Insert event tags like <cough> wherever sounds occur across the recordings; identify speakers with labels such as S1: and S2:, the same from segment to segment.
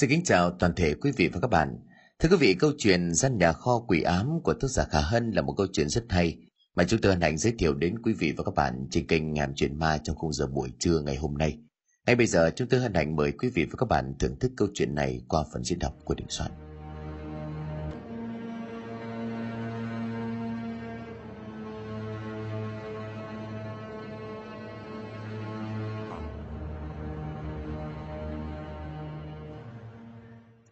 S1: Xin kính chào toàn thể quý vị và các bạn. Thưa quý vị, câu chuyện Gian nhà kho quỷ ám của tác giả Khả Hân là một câu chuyện rất hay mà chúng tôi hân hạnh giới thiệu đến quý vị và các bạn trên kênh Ngàm Chuyện Ma trong khung giờ buổi trưa ngày hôm nay. Ngay bây giờ chúng tôi hân hạnh mời quý vị và các bạn thưởng thức câu chuyện này qua phần diễn đọc của Đình Soạn.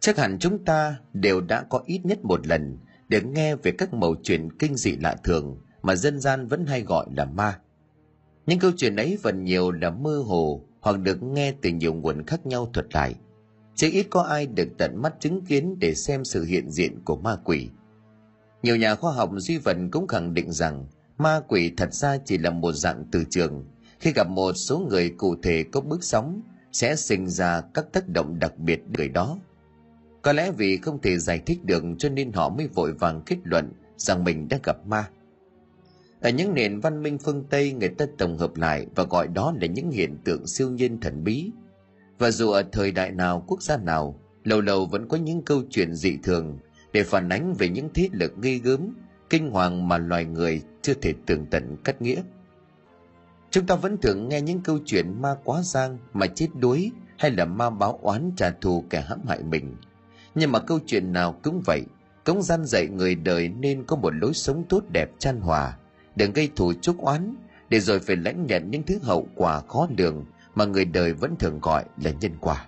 S1: Chắc hẳn chúng ta đều đã có ít nhất một lần để nghe về các mẩu chuyện kinh dị lạ thường mà dân gian vẫn hay gọi là ma. Những câu chuyện ấy phần nhiều là mơ hồ hoặc được nghe từ nhiều nguồn khác nhau thuật lại. Chứ ít có ai được tận mắt chứng kiến để xem sự hiện diện của ma quỷ. Nhiều nhà khoa học duy vật cũng khẳng định rằng ma quỷ thật ra chỉ là một dạng từ trường. Khi gặp một số người cụ thể có bước sóng, sẽ sinh ra các tác động đặc biệt người đó có lẽ vì không thể giải thích được cho nên họ mới vội vàng kết luận rằng mình đã gặp ma. Ở những nền văn minh phương Tây người ta tổng hợp lại và gọi đó là những hiện tượng siêu nhiên thần bí. Và dù ở thời đại nào, quốc gia nào, lâu lâu vẫn có những câu chuyện dị thường để phản ánh về những thế lực nghi gớm, kinh hoàng mà loài người chưa thể tường tận cắt nghĩa. Chúng ta vẫn thường nghe những câu chuyện ma quá giang mà chết đuối hay là ma báo oán trả thù kẻ hãm hại mình – nhưng mà câu chuyện nào cũng vậy cũng gian dạy người đời nên có một lối sống tốt đẹp chan hòa, đừng gây thù chuốc oán, để rồi phải lãnh nhận những thứ hậu quả khó lường mà người đời vẫn thường gọi là nhân quả.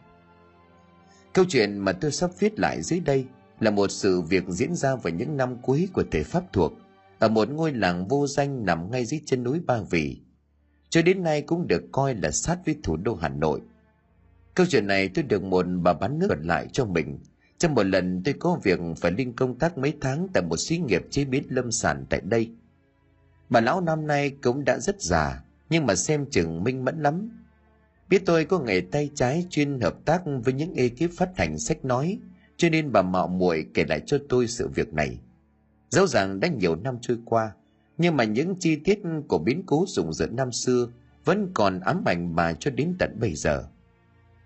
S1: Câu chuyện mà tôi sắp viết lại dưới đây là một sự việc diễn ra vào những năm cuối của thể pháp thuộc, ở một ngôi làng vô danh nằm ngay dưới chân núi ba vì. Cho đến nay cũng được coi là sát với thủ đô hà nội. Câu chuyện này tôi được một bà bán nước lại cho mình trong một lần tôi có việc phải lên công tác mấy tháng tại một xí nghiệp chế biến lâm sản tại đây. Bà lão năm nay cũng đã rất già, nhưng mà xem chừng minh mẫn lắm. Biết tôi có nghề tay trái chuyên hợp tác với những ekip phát hành sách nói, cho nên bà mạo muội kể lại cho tôi sự việc này. Dẫu rằng đã nhiều năm trôi qua, nhưng mà những chi tiết của biến cố rùng rợn năm xưa vẫn còn ám ảnh bà cho đến tận bây giờ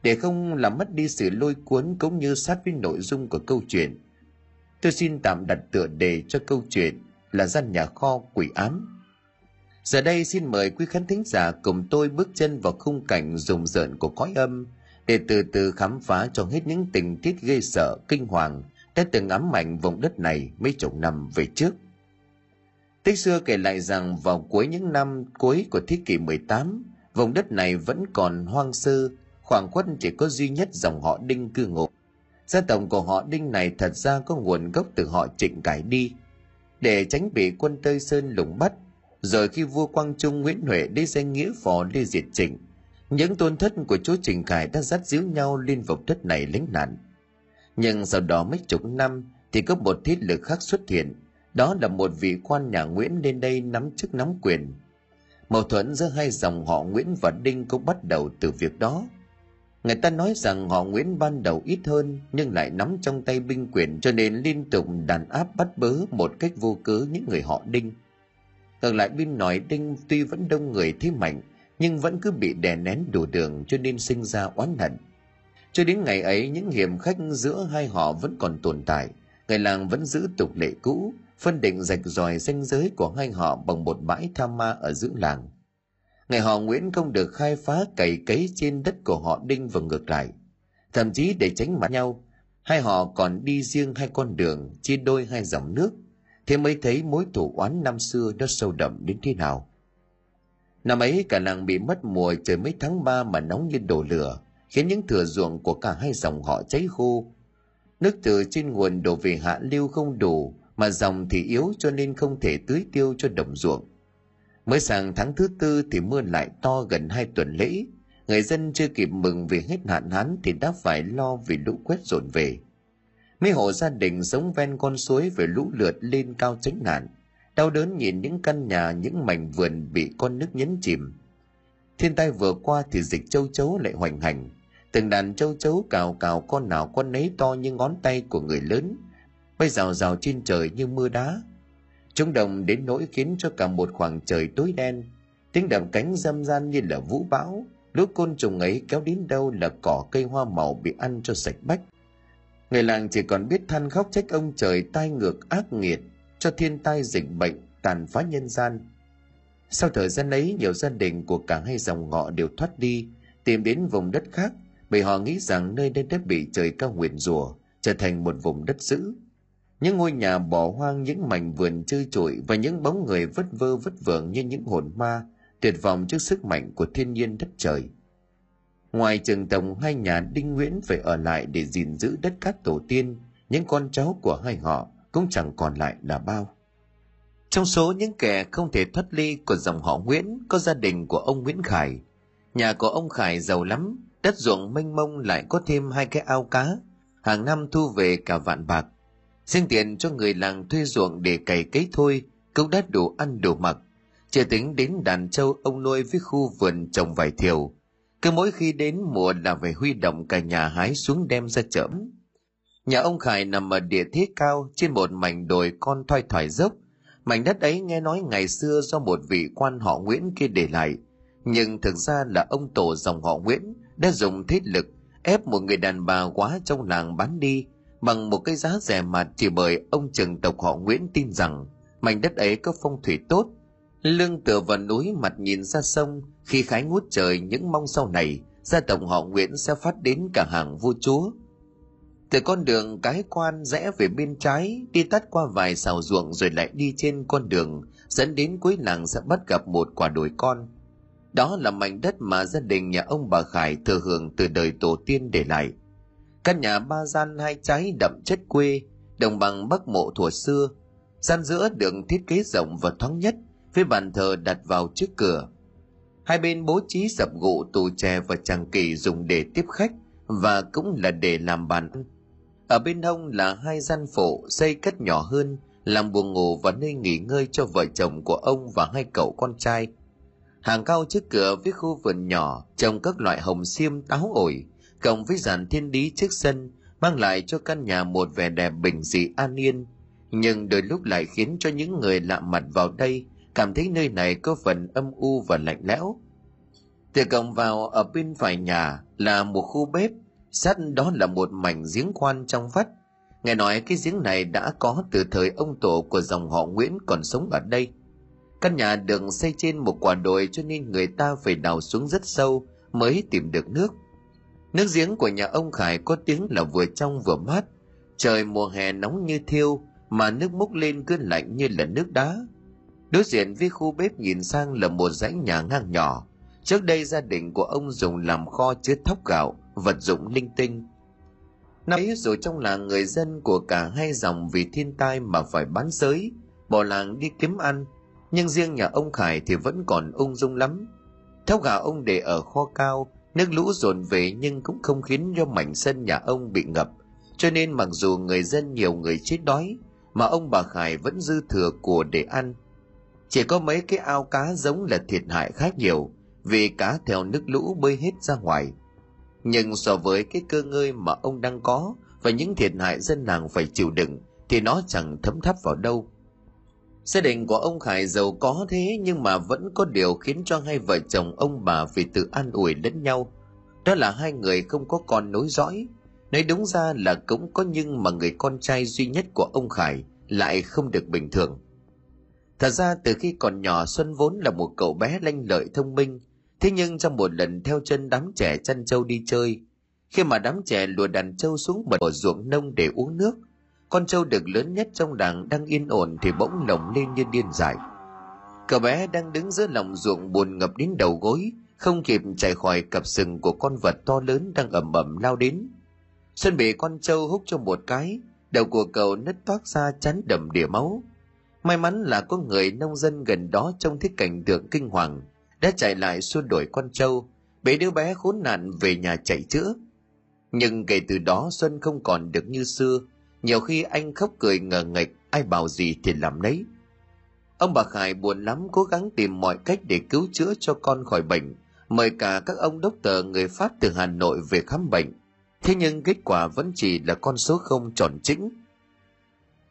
S1: để không làm mất đi sự lôi cuốn cũng như sát với nội dung của câu chuyện. Tôi xin tạm đặt tựa đề cho câu chuyện là gian nhà kho quỷ ám. Giờ đây xin mời quý khán thính giả cùng tôi bước chân vào khung cảnh rùng rợn của cõi âm để từ từ khám phá cho hết những tình tiết ghê sợ kinh hoàng đã từng ám ảnh vùng đất này mấy chục năm về trước. Tích xưa kể lại rằng vào cuối những năm cuối của thế kỷ 18, vùng đất này vẫn còn hoang sơ, khoảng khuất chỉ có duy nhất dòng họ đinh cư ngụ. Gia tộc của họ đinh này thật ra có nguồn gốc từ họ trịnh cải đi. Để tránh bị quân tây sơn lùng bắt, rồi khi vua quang trung nguyễn huệ đi danh nghĩa phò đi diệt trịnh, những tôn thất của chúa trịnh cải đã dắt díu nhau lên vùng đất này lánh nạn. Nhưng sau đó mấy chục năm thì có một thế lực khác xuất hiện, đó là một vị quan nhà nguyễn lên đây nắm chức nắm quyền. Mâu thuẫn giữa hai dòng họ nguyễn và đinh cũng bắt đầu từ việc đó. Người ta nói rằng họ Nguyễn ban đầu ít hơn nhưng lại nắm trong tay binh quyền cho nên liên tục đàn áp bắt bớ một cách vô cớ những người họ Đinh. Ngược lại bên nói Đinh tuy vẫn đông người thế mạnh nhưng vẫn cứ bị đè nén đủ đường cho nên sinh ra oán hận. Cho đến ngày ấy những hiểm khách giữa hai họ vẫn còn tồn tại, người làng vẫn giữ tục lệ cũ, phân định rạch ròi ranh giới của hai họ bằng một bãi tha ma ở giữa làng ngày họ Nguyễn không được khai phá cày cấy trên đất của họ Đinh và ngược lại. Thậm chí để tránh mặt nhau, hai họ còn đi riêng hai con đường, chia đôi hai dòng nước. Thế mới thấy mối thủ oán năm xưa đã sâu đậm đến thế nào. Năm ấy cả làng bị mất mùa trời mấy tháng ba mà nóng như đổ lửa, khiến những thửa ruộng của cả hai dòng họ cháy khô. Nước từ trên nguồn đổ về hạ lưu không đủ, mà dòng thì yếu cho nên không thể tưới tiêu cho đồng ruộng Mới sang tháng thứ tư thì mưa lại to gần hai tuần lễ. Người dân chưa kịp mừng vì hết hạn hán thì đã phải lo vì lũ quét dồn về. Mấy hộ gia đình sống ven con suối về lũ lượt lên cao tránh nạn. Đau đớn nhìn những căn nhà, những mảnh vườn bị con nước nhấn chìm. Thiên tai vừa qua thì dịch châu chấu lại hoành hành. Từng đàn châu chấu cào cào con nào con nấy to như ngón tay của người lớn. Bay rào rào trên trời như mưa đá Chúng đồng đến nỗi khiến cho cả một khoảng trời tối đen. Tiếng đập cánh dâm gian như là vũ bão. Lũ côn trùng ấy kéo đến đâu là cỏ cây hoa màu bị ăn cho sạch bách. Người làng chỉ còn biết than khóc trách ông trời tai ngược ác nghiệt cho thiên tai dịch bệnh tàn phá nhân gian. Sau thời gian ấy, nhiều gia đình của cả hai dòng họ đều thoát đi, tìm đến vùng đất khác bởi họ nghĩ rằng nơi đây đã bị trời cao nguyền rủa trở thành một vùng đất dữ. Những ngôi nhà bỏ hoang, những mảnh vườn trơ trụi và những bóng người vất vơ vất vưởng như những hồn ma, tuyệt vọng trước sức mạnh của thiên nhiên đất trời. Ngoài trường tổng hai nhà Đinh Nguyễn phải ở lại để gìn giữ đất cát tổ tiên, những con cháu của hai họ cũng chẳng còn lại là bao. Trong số những kẻ không thể thoát ly của dòng họ Nguyễn có gia đình của ông Nguyễn Khải. Nhà của ông Khải giàu lắm, đất ruộng mênh mông lại có thêm hai cái ao cá, hàng năm thu về cả vạn bạc. Xin tiền cho người làng thuê ruộng để cày cấy thôi, cũng đã đủ ăn đủ mặc. Chưa tính đến đàn trâu ông nuôi với khu vườn trồng vải thiều. Cứ mỗi khi đến mùa là phải huy động cả nhà hái xuống đem ra chởm. Nhà ông Khải nằm ở địa thế cao trên một mảnh đồi con thoai thoải dốc. Mảnh đất ấy nghe nói ngày xưa do một vị quan họ Nguyễn kia để lại. Nhưng thực ra là ông tổ dòng họ Nguyễn đã dùng thế lực ép một người đàn bà quá trong làng bán đi bằng một cái giá rẻ mạt chỉ bởi ông trường tộc họ Nguyễn tin rằng mảnh đất ấy có phong thủy tốt. Lưng tựa vào núi mặt nhìn ra sông, khi khái ngút trời những mong sau này, gia tộc họ Nguyễn sẽ phát đến cả hàng vua chúa. Từ con đường cái quan rẽ về bên trái, đi tắt qua vài xào ruộng rồi lại đi trên con đường, dẫn đến cuối làng sẽ bắt gặp một quả đồi con. Đó là mảnh đất mà gia đình nhà ông bà Khải thừa hưởng từ đời tổ tiên để lại. Căn nhà ba gian hai trái đậm chất quê, đồng bằng bắc mộ thuở xưa. Gian giữa được thiết kế rộng và thoáng nhất, với bàn thờ đặt vào trước cửa. Hai bên bố trí dập gụ tủ chè và tràng kỳ dùng để tiếp khách và cũng là để làm bàn ăn. Ở bên hông là hai gian phụ xây cất nhỏ hơn, làm buồng ngủ và nơi nghỉ ngơi cho vợ chồng của ông và hai cậu con trai. Hàng cao trước cửa với khu vườn nhỏ trồng các loại hồng xiêm táo ổi, cộng với dàn thiên lý trước sân, mang lại cho căn nhà một vẻ đẹp bình dị an yên. Nhưng đôi lúc lại khiến cho những người lạ mặt vào đây cảm thấy nơi này có phần âm u và lạnh lẽo. Từ cổng vào ở bên phải nhà là một khu bếp, sát đó là một mảnh giếng khoan trong vắt. Nghe nói cái giếng này đã có từ thời ông tổ của dòng họ Nguyễn còn sống ở đây. Căn nhà được xây trên một quả đồi cho nên người ta phải đào xuống rất sâu mới tìm được nước. Nước giếng của nhà ông Khải có tiếng là vừa trong vừa mát. Trời mùa hè nóng như thiêu mà nước múc lên cứ lạnh như là nước đá. Đối diện với khu bếp nhìn sang là một dãy nhà ngang nhỏ. Trước đây gia đình của ông dùng làm kho chứa thóc gạo, vật dụng linh tinh. Năm ấy rồi trong làng người dân của cả hai dòng vì thiên tai mà phải bán giới, bỏ làng đi kiếm ăn. Nhưng riêng nhà ông Khải thì vẫn còn ung dung lắm. Thóc gạo ông để ở kho cao, nước lũ dồn về nhưng cũng không khiến cho mảnh sân nhà ông bị ngập. Cho nên mặc dù người dân nhiều người chết đói, mà ông bà Khải vẫn dư thừa của để ăn – chỉ có mấy cái ao cá giống là thiệt hại khá nhiều vì cá theo nước lũ bơi hết ra ngoài. Nhưng so với cái cơ ngơi mà ông đang có và những thiệt hại dân làng phải chịu đựng thì nó chẳng thấm thắp vào đâu. Gia đình của ông Khải giàu có thế nhưng mà vẫn có điều khiến cho hai vợ chồng ông bà phải tự an ủi lẫn nhau. Đó là hai người không có con nối dõi. Nói đúng ra là cũng có nhưng mà người con trai duy nhất của ông Khải lại không được bình thường. Thật ra từ khi còn nhỏ Xuân vốn là một cậu bé lanh lợi thông minh, thế nhưng trong một lần theo chân đám trẻ chăn trâu đi chơi, khi mà đám trẻ lùa đàn trâu xuống bờ ruộng nông để uống nước, con trâu được lớn nhất trong đàn đang yên ổn thì bỗng lồng lên như điên dại. Cậu bé đang đứng giữa lòng ruộng buồn ngập đến đầu gối, không kịp chạy khỏi cặp sừng của con vật to lớn đang ẩm ẩm lao đến. Xuân bị con trâu hút cho một cái, đầu của cậu nứt toát ra chắn đầm đìa máu. May mắn là có người nông dân gần đó trông thấy cảnh tượng kinh hoàng, đã chạy lại xua đuổi con trâu, bế đứa bé khốn nạn về nhà chạy chữa. Nhưng kể từ đó Xuân không còn được như xưa, nhiều khi anh khóc cười ngờ nghịch, ai bảo gì thì làm nấy. Ông bà Khải buồn lắm cố gắng tìm mọi cách để cứu chữa cho con khỏi bệnh, mời cả các ông đốc tờ người Pháp từ Hà Nội về khám bệnh. Thế nhưng kết quả vẫn chỉ là con số không tròn chỉnh.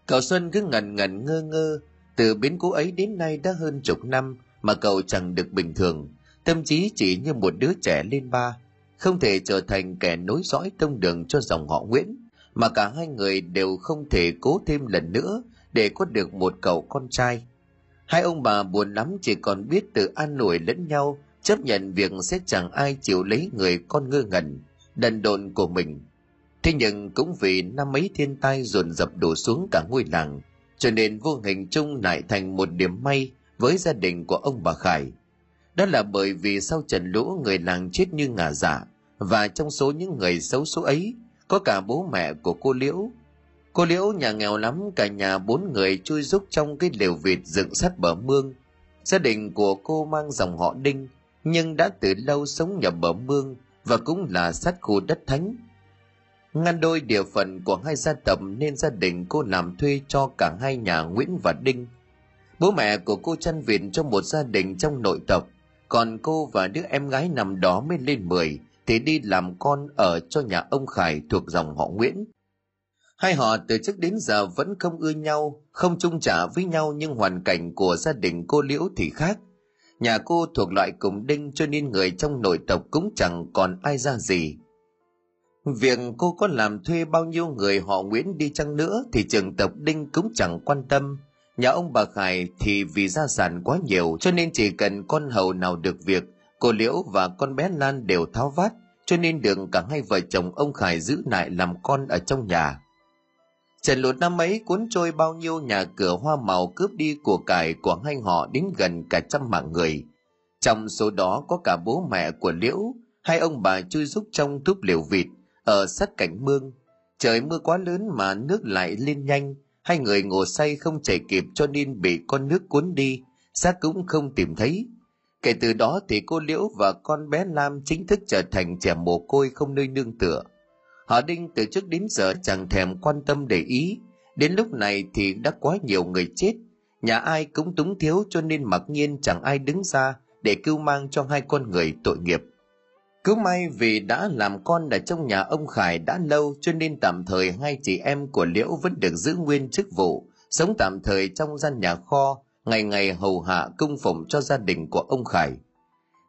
S1: Cậu Xuân cứ ngần ngần ngơ ngơ, từ biến cố ấy đến nay đã hơn chục năm mà cậu chẳng được bình thường, tâm trí chỉ như một đứa trẻ lên ba, không thể trở thành kẻ nối dõi tông đường cho dòng họ Nguyễn, mà cả hai người đều không thể cố thêm lần nữa để có được một cậu con trai. Hai ông bà buồn lắm chỉ còn biết tự an ủi lẫn nhau, chấp nhận việc sẽ chẳng ai chịu lấy người con ngơ ngẩn, đần độn của mình. Thế nhưng cũng vì năm mấy thiên tai dồn dập đổ xuống cả ngôi làng, cho nên vô hình chung lại thành một điểm may với gia đình của ông bà khải. Đó là bởi vì sau trận lũ người làng chết như ngả giả dạ, và trong số những người xấu số ấy có cả bố mẹ của cô liễu. Cô liễu nhà nghèo lắm, cả nhà bốn người chui rúc trong cái lều vịt dựng sát bờ mương. Gia đình của cô mang dòng họ đinh, nhưng đã từ lâu sống nhập bờ mương và cũng là sát khu đất thánh. Ngăn đôi địa phận của hai gia tộc nên gia đình cô làm thuê cho cả hai nhà nguyễn và đinh. Bố mẹ của cô chăn viện cho một gia đình trong nội tộc, còn cô và đứa em gái nằm đó mới lên 10 thì đi làm con ở cho nhà ông Khải thuộc dòng họ Nguyễn. Hai họ từ trước đến giờ vẫn không ưa nhau, không chung trả với nhau nhưng hoàn cảnh của gia đình cô Liễu thì khác. Nhà cô thuộc loại cùng đinh cho nên người trong nội tộc cũng chẳng còn ai ra gì. Việc cô có làm thuê bao nhiêu người họ Nguyễn đi chăng nữa thì trường tộc đinh cũng chẳng quan tâm. Nhà ông bà Khải thì vì gia sản quá nhiều cho nên chỉ cần con hầu nào được việc, cô Liễu và con bé Lan đều tháo vát cho nên được cả hai vợ chồng ông Khải giữ lại làm con ở trong nhà. Trận lụt năm ấy cuốn trôi bao nhiêu nhà cửa hoa màu cướp đi của cải của hai họ đến gần cả trăm mạng người. Trong số đó có cả bố mẹ của Liễu, hai ông bà chui rúc trong túp liều vịt ở sát cảnh mương. Trời mưa quá lớn mà nước lại lên nhanh, hai người ngồi say không chạy kịp cho nên bị con nước cuốn đi, xác cũng không tìm thấy. Kể từ đó thì cô Liễu và con bé Lam chính thức trở thành trẻ mồ côi không nơi nương tựa. Họ Đinh từ trước đến giờ chẳng thèm quan tâm để ý, đến lúc này thì đã quá nhiều người chết, nhà ai cũng túng thiếu cho nên mặc nhiên chẳng ai đứng ra để cứu mang cho hai con người tội nghiệp. Cứ may vì đã làm con ở trong nhà ông Khải đã lâu cho nên tạm thời hai chị em của Liễu vẫn được giữ nguyên chức vụ, sống tạm thời trong gian nhà kho, ngày ngày hầu hạ cung phụng cho gia đình của ông Khải.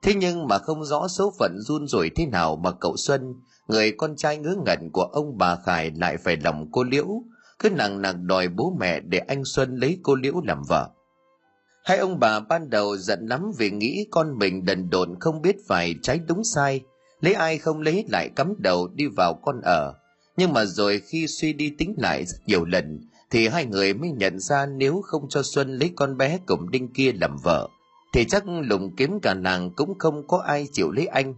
S1: Thế nhưng mà không rõ số phận run rủi thế nào mà cậu Xuân, người con trai ngứa ngẩn của ông bà Khải lại phải lòng cô Liễu, cứ nặng nặng đòi bố mẹ để anh Xuân lấy cô Liễu làm vợ. Hai ông bà ban đầu giận lắm vì nghĩ con mình đần độn không biết phải trái đúng sai, lấy ai không lấy lại cắm đầu đi vào con ở. Nhưng mà rồi khi suy đi tính lại rất nhiều lần, thì hai người mới nhận ra nếu không cho Xuân lấy con bé cùng đinh kia làm vợ, thì chắc lùng kiếm cả nàng cũng không có ai chịu lấy anh.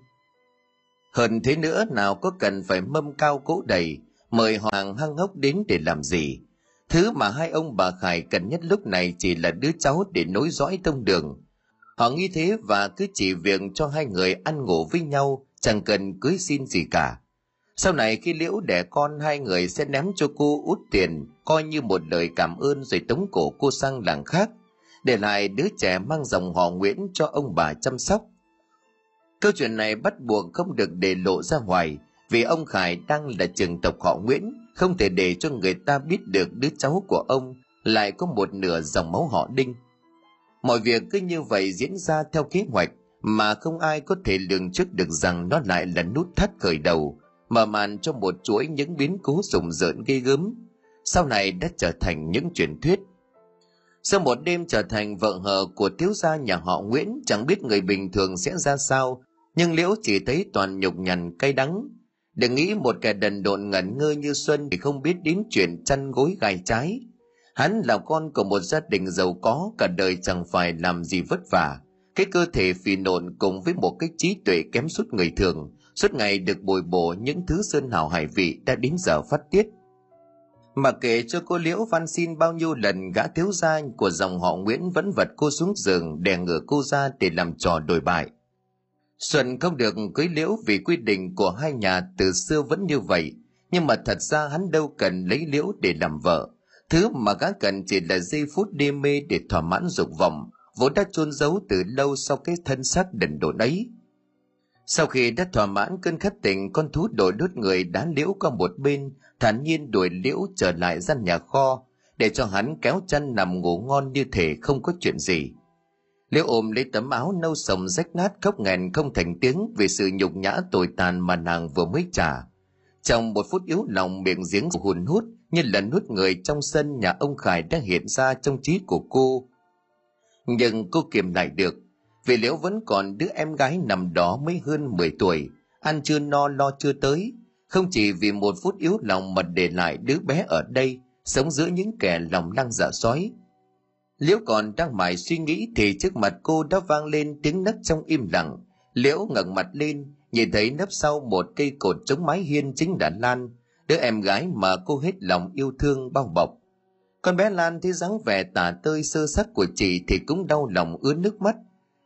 S1: Hơn thế nữa nào có cần phải mâm cao cỗ đầy, mời hoàng hăng hốc đến để làm gì. Thứ mà hai ông bà Khải cần nhất lúc này chỉ là đứa cháu để nối dõi tông đường. Họ nghĩ thế và cứ chỉ việc cho hai người ăn ngủ với nhau, chẳng cần cưới xin gì cả. Sau này khi Liễu đẻ con hai người sẽ ném cho cô út tiền, coi như một lời cảm ơn rồi tống cổ cô sang làng khác, để lại đứa trẻ mang dòng họ Nguyễn cho ông bà chăm sóc. Câu chuyện này bắt buộc không được để lộ ra ngoài, vì ông Khải đang là trường tộc họ Nguyễn, không thể để cho người ta biết được đứa cháu của ông lại có một nửa dòng máu họ Đinh. Mọi việc cứ như vậy diễn ra theo kế hoạch mà không ai có thể lường trước được rằng nó lại là nút thắt khởi đầu, mở màn cho một chuỗi những biến cố rùng rợn ghê gớm, sau này đã trở thành những truyền thuyết. Sau một đêm trở thành vợ hờ của thiếu gia nhà họ Nguyễn chẳng biết người bình thường sẽ ra sao, nhưng Liễu chỉ thấy toàn nhục nhằn cay đắng, Đừng nghĩ một kẻ đần độn ngẩn ngơ như Xuân thì không biết đến chuyện chăn gối gai trái. Hắn là con của một gia đình giàu có, cả đời chẳng phải làm gì vất vả. Cái cơ thể phì nộn cùng với một cái trí tuệ kém suốt người thường, suốt ngày được bồi bổ những thứ sơn hào hải vị đã đến giờ phát tiết. Mà kể cho cô Liễu van xin bao nhiêu lần gã thiếu gia của dòng họ Nguyễn vẫn vật cô xuống giường đè ngửa cô ra để làm trò đổi bại. Xuân không được cưới liễu vì quy định của hai nhà từ xưa vẫn như vậy, nhưng mà thật ra hắn đâu cần lấy liễu để làm vợ. Thứ mà gã cần chỉ là giây phút đê mê để thỏa mãn dục vọng, vốn đã chôn giấu từ lâu sau cái thân xác đần độn ấy. Sau khi đã thỏa mãn cơn khát tình, con thú đổi đốt người đá liễu qua một bên, thản nhiên đuổi liễu trở lại gian nhà kho, để cho hắn kéo chân nằm ngủ ngon như thể không có chuyện gì. Liễu ôm lấy tấm áo nâu sồng rách nát khóc nghẹn không thành tiếng vì sự nhục nhã tồi tàn mà nàng vừa mới trả. trong một phút yếu lòng miệng giếng hùn hút như là nuốt người trong sân nhà ông khải đang hiện ra trong trí của cô nhưng cô kiềm lại được vì liễu vẫn còn đứa em gái nằm đó mới hơn 10 tuổi, ăn chưa no lo chưa tới. Không chỉ vì một phút yếu lòng mà để lại đứa bé ở đây, sống giữa những kẻ lòng lăng dạ sói. Liễu còn đang mải suy nghĩ thì trước mặt cô đã vang lên tiếng nấc trong im lặng. Liễu ngẩng mặt lên, nhìn thấy nấp sau một cây cột chống mái hiên chính là lan, đứa em gái mà cô hết lòng yêu thương bao bọc. Con bé lan thấy dáng vẻ tả tơi sơ sắc của chị thì cũng đau lòng ướt nước mắt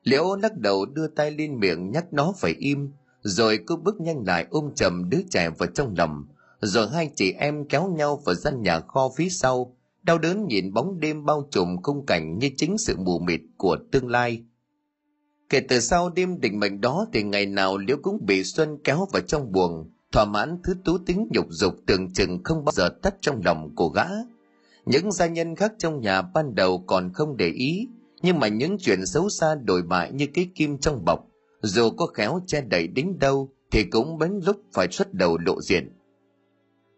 S1: liễu lắc đầu đưa tay lên miệng nhắc nó phải im, rồi cô bước nhanh lại ôm chầm đứa trẻ vào trong lòng. Rồi hai chị em kéo nhau vào gian nhà kho phía sau, đau đớn nhìn bóng đêm bao trùm khung cảnh như chính sự mù mịt của tương lai. Kể từ sau đêm định mệnh đó thì ngày nào liễu cũng bị xuân kéo vào trong buồng, thỏa mãn thứ tú tính nhục dục tưởng chừng không bao giờ tắt trong lòng của gã. Những gia nhân khác trong nhà ban đầu còn không để ý nhưng mà những chuyện xấu xa đổi bại như cái kim trong bọc, dù có khéo che đậy đến đâu, thì cũng bến lúc phải xuất đầu lộ diện.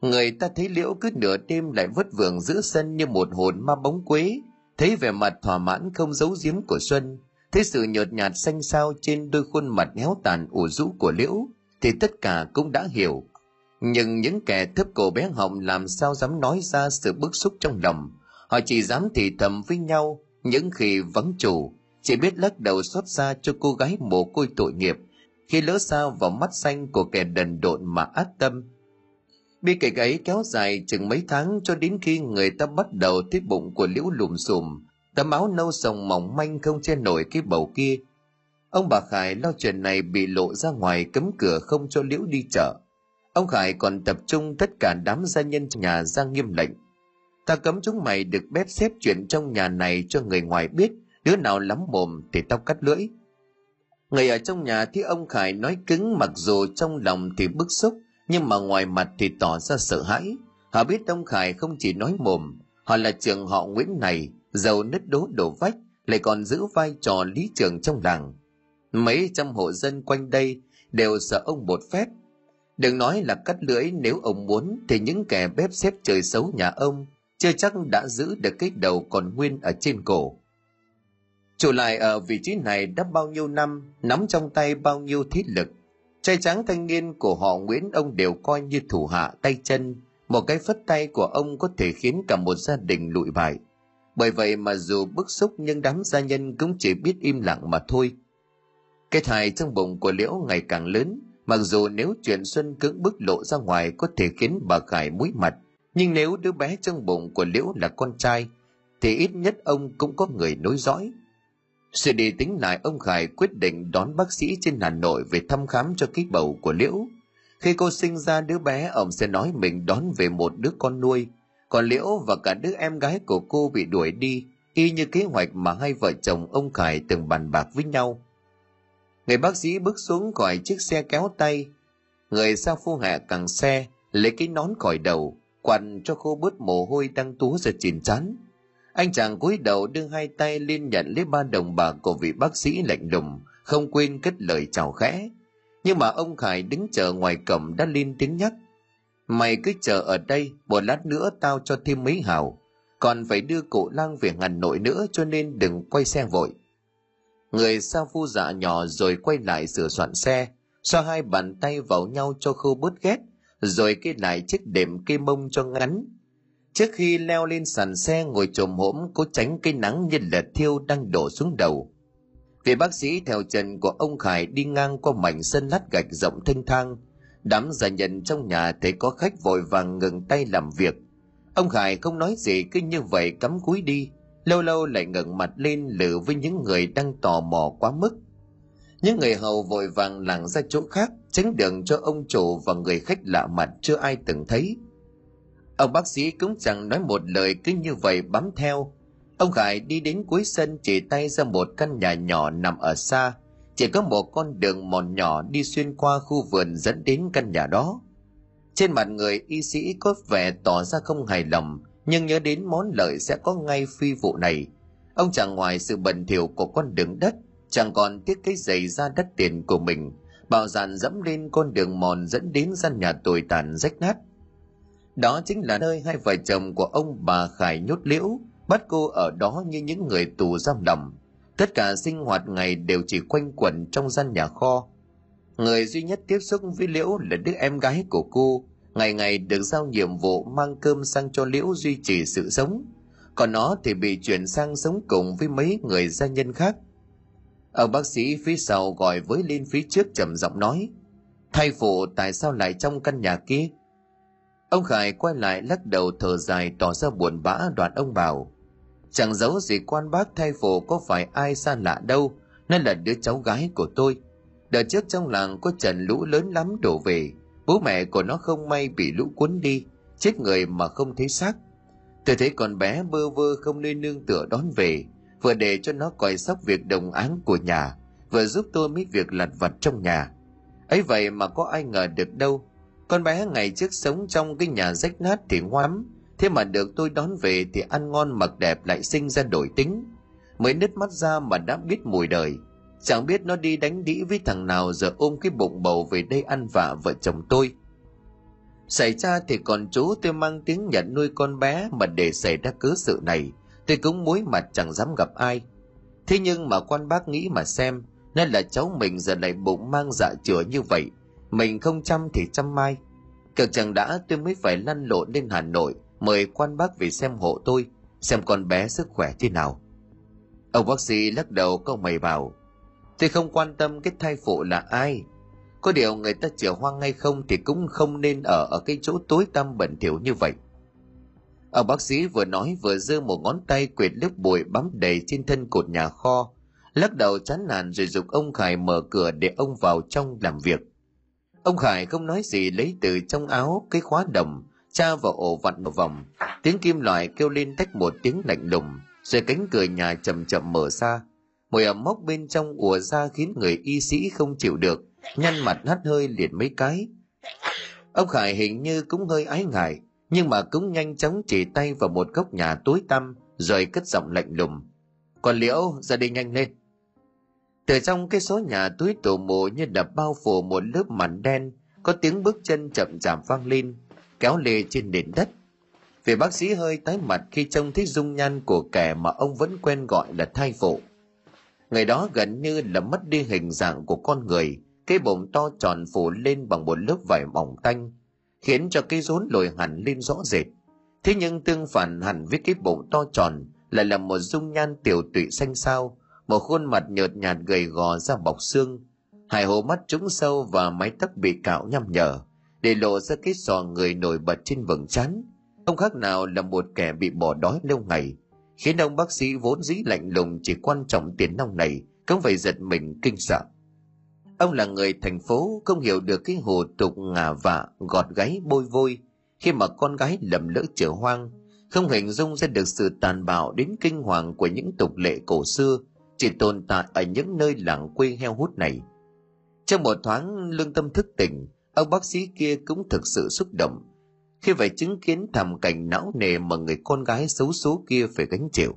S1: Người ta thấy liễu cứ nửa đêm lại vất vưởng giữa sân như một hồn ma bóng quế, thấy vẻ mặt thỏa mãn không giấu giếm của xuân, thấy sự nhợt nhạt xanh xao trên đôi khuôn mặt héo tàn ủ rũ của liễu, thì tất cả cũng đã hiểu. Nhưng những kẻ thấp cổ bé họng làm sao dám nói ra sự bức xúc trong lòng. Họ chỉ dám thì thầm với nhau những khi vắng chủ, chỉ biết lắc đầu xót xa cho cô gái mồ côi tội nghiệp. Khi lỡ sao vào mắt xanh của kẻ đần độn mà át tâm, bi kịch ấy kéo dài chừng mấy tháng cho đến khi người ta bắt đầu thấy bụng của liễu lùm xùm. Tấm áo nâu sồng mỏng manh không che nổi cái bầu kia. Ông bà khải lo chuyện này bị lộ ra ngoài cấm cửa không cho liễu đi chợ. Ông khải còn tập trung tất cả đám gia nhân nhà ra nghiêm lệnh ta cấm chúng mày được bếp xếp chuyện trong nhà này cho người ngoài biết, đứa nào lắm mồm thì tao cắt lưỡi. Người ở trong nhà thấy ông khải nói cứng, mặc dù trong lòng thì bức xúc, nhưng mà ngoài mặt thì tỏ ra sợ hãi. Họ biết ông khải không chỉ nói mồm, họ là trường họ nguyễn này, giàu nứt đố đổ vách, lại còn giữ vai trò lý trưởng trong làng. Mấy trăm hộ dân quanh đây đều sợ ông bột phép đừng nói là cắt lưỡi, nếu ông muốn thì những kẻ bếp xếp trời xấu nhà ông chưa chắc đã giữ được cái đầu còn nguyên ở trên cổ. Chủ lại ở vị trí này đã bao nhiêu năm, nắm trong tay bao nhiêu thiết lực, trai trắng thanh niên của họ nguyễn ông đều coi như thủ hạ tay chân, một cái phất tay của ông có thể khiến cả một gia đình lụi bại. Bởi vậy mà dù bức xúc nhưng đám gia nhân cũng chỉ biết im lặng mà thôi. Cái thai trong bụng của liễu ngày càng lớn, mặc dù nếu chuyện xuân cưỡng bức lộ ra ngoài có thể khiến bà khải mũi mặt nhưng nếu đứa bé trong bụng của liễu là con trai, thì ít nhất ông cũng có người nối dõi. Suy đi tính lại, ông khải quyết định đón bác sĩ trên hà nội về thăm khám cho cái bầu của liễu. Khi cô sinh ra, đứa bé, ông sẽ nói mình đón về một đứa con nuôi. Còn liễu và cả đứa em gái của cô bị đuổi đi, y như kế hoạch mà hai vợ chồng ông khải từng bàn bạc với nhau. Người bác sĩ bước xuống khỏi chiếc xe kéo tay. Người sau phu hạ càng xe, lấy cái nón khỏi đầu quằn cho khô bớt mồ hôi đang túa ra chìn chán. Anh chàng cúi đầu đưa hai tay lên nhận lấy ba đồng bạc của vị bác sĩ lạnh lùng, không quên cất lời chào khẽ. Nhưng mà ông khải đứng chờ ngoài cổng đã lên tiếng nhắc, mày cứ chờ ở đây, một lát nữa tao cho thêm mấy hào. Còn phải đưa cụ lang về hà nội nữa cho nên đừng quay xe vội. Người sao phu dạ nhỏ rồi quay lại sửa soạn xe, xoa hai bàn tay vào nhau cho khô bớt ghét rồi kê lại chiếc đệm kê mông cho ngắn. Trước khi leo lên sàn xe ngồi trồm hổm, cố tránh cái nắng như là thiêu đang đổ xuống đầu. Vị bác sĩ theo chân của ông khải đi ngang qua mảnh sân lát gạch rộng thanh thang. Đám già nhận trong nhà thấy có khách vội vàng ngừng tay làm việc. Ông khải không nói gì, cứ như vậy cắm cúi đi. Lâu lâu lại ngẩng mặt lên lử với những người đang tò mò quá mức những người hầu vội vàng lảng ra chỗ khác, tránh đường cho ông chủ và người khách lạ mặt chưa ai từng thấy. Ông bác sĩ cũng chẳng nói một lời, cứ như vậy bám theo. Ông khải đi đến cuối sân, chỉ tay ra một căn nhà nhỏ nằm ở xa. Chỉ có một con đường mòn nhỏ đi xuyên qua khu vườn dẫn đến căn nhà đó. Trên mặt người y sĩ có vẻ tỏ ra không hài lòng, nhưng nhớ đến món lợi sẽ có ngay phi vụ này. Ông chẳng ngoài sự bẩn thỉu của con đường đất chẳng còn tiếc cái giày ra đất tiền của mình Bảo dàn dẫm lên con đường mòn dẫn đến gian nhà tồi tàn rách nát. Đó chính là nơi hai vợ chồng của ông bà Khải nhốt liễu, bắt cô ở đó như những người tù giam đầm Tất cả sinh hoạt ngày đều chỉ quanh quẩn trong gian nhà kho. Người duy nhất tiếp xúc với Liễu là đứa em gái của cô, ngày ngày được giao nhiệm vụ mang cơm sang cho Liễu duy trì sự sống. Còn nó thì bị chuyển sang sống cùng với mấy người gia nhân khác. Ông bác sĩ phía sau gọi với lên phía trước trầm giọng nói, thay phụ tại sao lại trong căn nhà kia? Ông Khải quay lại lắc đầu thở dài tỏ ra buồn bã đoạn ông bảo, Chẳng giấu gì quan bác thay phụ có phải ai xa lạ đâu, nên là đứa cháu gái của tôi. Đợt trước trong làng có trận lũ lớn lắm đổ về, bố mẹ của nó không may bị lũ cuốn đi, chết người mà không thấy xác. Tôi thấy con bé bơ vơ không nơi nương tựa đón về, vừa để cho nó coi sóc việc đồng áng của nhà, vừa giúp tôi mấy việc lặt vặt trong nhà. ấy vậy mà có ai ngờ được đâu, con bé ngày trước sống trong cái nhà rách nát thì ngoám, thế mà được tôi đón về thì ăn ngon mặc đẹp lại sinh ra đổi tính. Mới nứt mắt ra mà đã biết mùi đời, Chẳng biết nó đi đánh đĩ với thằng nào giờ ôm cái bụng bầu về đây ăn vạ vợ chồng tôi. Xảy ra thì còn chú tôi mang tiếng nhận nuôi con bé mà để xảy ra cớ sự này, tôi cũng muối mặt chẳng dám gặp ai. Thế nhưng mà quan bác nghĩ mà xem, nên là cháu mình giờ này bụng mang dạ chữa như vậy, mình không chăm thì chăm mai. Cực chẳng đã tôi mới phải lăn lộn lên Hà Nội, mời quan bác về xem hộ tôi, xem con bé sức khỏe thế nào. Ông bác sĩ lắc đầu câu mày bảo, Tôi không quan tâm cái thai phụ là ai. Có điều người ta chữa hoang hay không thì cũng không nên ở ở cái chỗ tối tăm bẩn thỉu như vậy. Ông bác sĩ vừa nói vừa giơ một ngón tay quệt lớp bụi bám đầy trên thân cột nhà kho, lắc đầu chán nản rồi dục ông Khải mở cửa để ông vào trong làm việc. Ông Khải không nói gì lấy từ trong áo cái khóa đồng, tra vào ổ vặn một vòng, tiếng kim loại kêu lên tách một tiếng lạnh lùng, rồi cánh cửa nhà chậm chậm mở ra. Mùi ẩm mốc bên trong ùa ra khiến người y sĩ không chịu được nhăn mặt hắt hơi liệt mấy cái. Ông khải hình như cũng hơi ái ngại nhưng mà cũng nhanh chóng chỉ tay vào một góc nhà tối tăm, rồi cất giọng lạnh lùng. Còn liễu, ra đi nhanh lên. Từ trong cái số nhà túi tổ mồ như đập bao phủ một lớp màn đen, có tiếng bước chân chậm chạp vang lên, kéo lê trên nền đất. Vì bác sĩ hơi tái mặt khi trông thấy dung nhan của kẻ mà ông vẫn quen gọi là thai phụ. Người đó gần như là mất đi hình dạng của con người, cái bụng to tròn phủ lên bằng một lớp vải mỏng tanh khiến cho cái rốn lồi hẳn lên rõ rệt. Thế nhưng tương phản hẳn với cái bụng to tròn lại là một dung nhan tiểu tụy xanh xao, một khuôn mặt nhợt nhạt gầy gò ra bọc xương. Hai hồ mắt trũng sâu và mái tóc bị cạo nhăm nhở, để lộ ra cái sò người nổi bật trên vầng trán. Không khác nào là một kẻ bị bỏ đói lâu ngày, khiến ông bác sĩ vốn dĩ lạnh lùng chỉ quan trọng tiền nong này, cũng phải giật mình kinh sợ ông là người thành phố không hiểu được cái hồ tục ngả vạ gọt gáy bôi vôi. Khi mà con gái lầm lỡ trở hoang không hình dung ra được sự tàn bạo đến kinh hoàng của những tục lệ cổ xưa chỉ tồn tại ở những nơi làng quê heo hút này. Trong một thoáng lương tâm thức tỉnh ông bác sĩ kia cũng thực sự xúc động. Khi phải chứng kiến thảm cảnh não nề mà người con gái xấu số kia phải gánh chịu.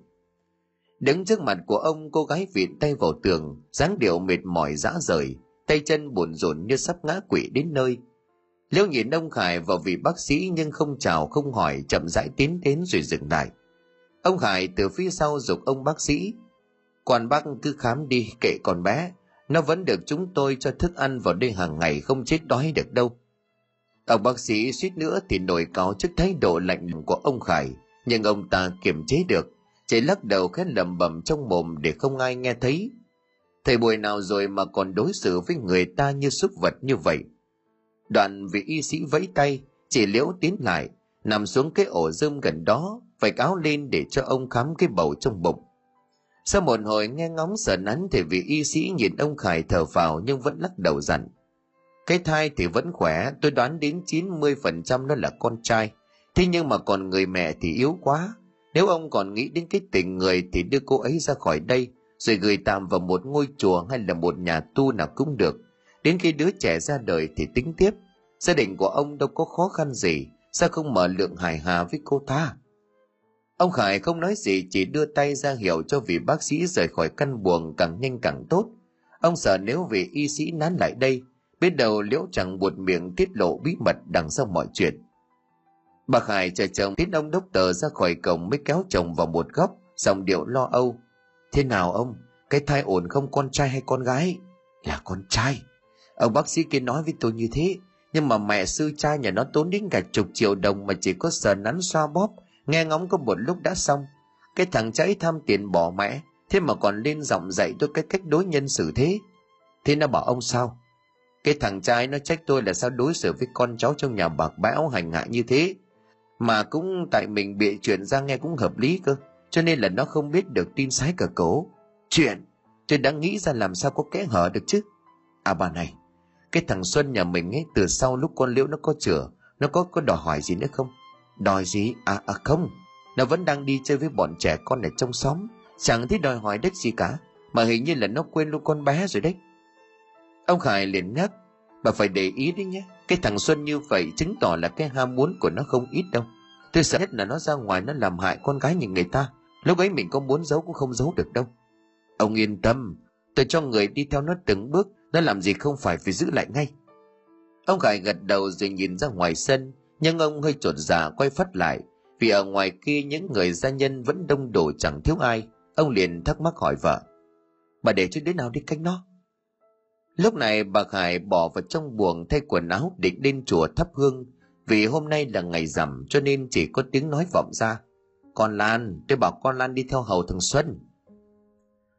S1: Đứng trước mặt của ông, cô gái vịn tay vào tường, dáng điệu mệt mỏi dã rời, tay chân buồn rộn như sắp ngã quỵ đến nơi. Liễu nhìn ông Khải vào vị bác sĩ nhưng không chào không hỏi chậm rãi tiến đến rồi dừng lại. Ông Khải từ phía sau dục ông bác sĩ. Quan bác cứ khám đi kệ con bé, nó vẫn được chúng tôi cho thức ăn vào đây hàng ngày không chết đói được đâu. Ông bác sĩ suýt nữa thì nổi cáo trước thái độ lạnh lùng của ông Khải, nhưng ông ta kiềm chế được, chỉ lắc đầu khét lầm bầm trong mồm để không ai nghe thấy. Thầy buổi nào rồi mà còn đối xử với người ta như súc vật như vậy. Đoạn vị y sĩ vẫy tay, chỉ liễu tiến lại, nằm xuống cái ổ rơm gần đó, vạch áo lên để cho ông khám cái bầu trong bụng. Sau một hồi nghe ngóng sợ nắn thì vị y sĩ nhìn ông Khải thở vào nhưng vẫn lắc đầu dặn. Cái thai thì vẫn khỏe, tôi đoán đến 90% nó là con trai. Thế nhưng mà còn người mẹ thì yếu quá. Nếu ông còn nghĩ đến cái tình người thì đưa cô ấy ra khỏi đây, rồi gửi tạm vào một ngôi chùa hay là một nhà tu nào cũng được. Đến khi đứa trẻ ra đời thì tính tiếp. Gia đình của ông đâu có khó khăn gì, sao không mở lượng hài hà với cô ta? Ông Khải không nói gì chỉ đưa tay ra hiệu cho vị bác sĩ rời khỏi căn buồng càng nhanh càng tốt. Ông sợ nếu vị y sĩ nán lại đây biết đầu liễu chẳng buột miệng tiết lộ bí mật đằng sau mọi chuyện bà khải chờ chồng tiến ông đốc tờ ra khỏi cổng mới kéo chồng vào một góc giọng điệu lo âu thế nào ông? Cái thai ổn không, con trai hay con gái? Là con trai. Ông bác sĩ kia nói với tôi như thế. Nhưng mà mẹ sư cha nhà nó tốn đến cả chục triệu đồng mà chỉ có sờ nắn xoa bóp. Nghe ngóng có một lúc đã xong. Cái thằng cháy tham tiền bỏ mẹ. Thế mà còn lên giọng dạy tôi cái cách đối nhân xử thế. Thế nó bảo ông sao? Cái thằng trai nó trách tôi là sao đối xử với con cháu trong nhà bạc bão hành hạ như thế? Mà cũng tại mình bịa chuyện ra nghe cũng hợp lý cơ cho nên là nó không biết được tin sái cờ cổ. Chuyện, tôi đã nghĩ ra làm sao có kẽ hở được chứ? À bà này, cái thằng xuân nhà mình ấy, từ sau lúc con liễu nó có chữa nó có có đòi hỏi gì nữa không? Đòi gì? À à không, nó vẫn đang đi chơi với bọn trẻ con ở trong xóm. Chẳng thấy đòi hỏi đếch gì cả, mà hình như là nó quên luôn con bé rồi đấy. Ông khải liền nhắc bà phải để ý đấy nhé, cái thằng xuân như vậy chứng tỏ là cái ham muốn của nó không ít đâu. Tôi sợ nhất là nó ra ngoài nó làm hại con gái những người ta lúc ấy mình có muốn giấu cũng không giấu được đâu. Ông yên tâm, tôi cho người đi theo nó từng bước, nó làm gì không phải phải giữ lại ngay. Ông khải gật đầu rồi nhìn ra ngoài sân, nhưng ông hơi trột dạ quay phát lại, vì ở ngoài kia những người gia nhân vẫn đông đủ chẳng thiếu ai. Ông liền thắc mắc hỏi vợ, bà để cho đứa nào đi canh nó? Lúc này bà khải bỏ vào trong buồng thay quần áo định lên chùa thắp hương, vì hôm nay là ngày rằm cho nên chỉ có tiếng nói vọng ra con lan, tôi bảo con lan đi theo hầu thằng xuân.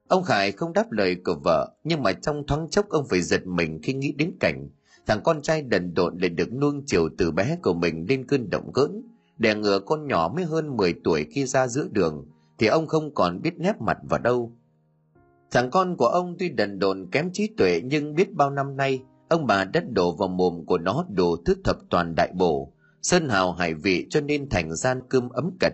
S1: Ông khải không đáp lời của vợ, nhưng mà trong thoáng chốc ông phải giật mình khi nghĩ đến cảnh thằng con trai đần độn lại được nuông chiều từ bé của mình lên cơn động gỡn đè ngừa con nhỏ mới hơn 10 tuổi khi ra giữa đường, thì ông không còn biết nép mặt vào đâu. Thằng con của ông tuy đần độn kém trí tuệ, nhưng biết bao năm nay, ông bà đất đổ vào mồm của nó đồ thứ thập toàn đại bổ, sơn hào hải vị cho nên thành gian cơm ấm cật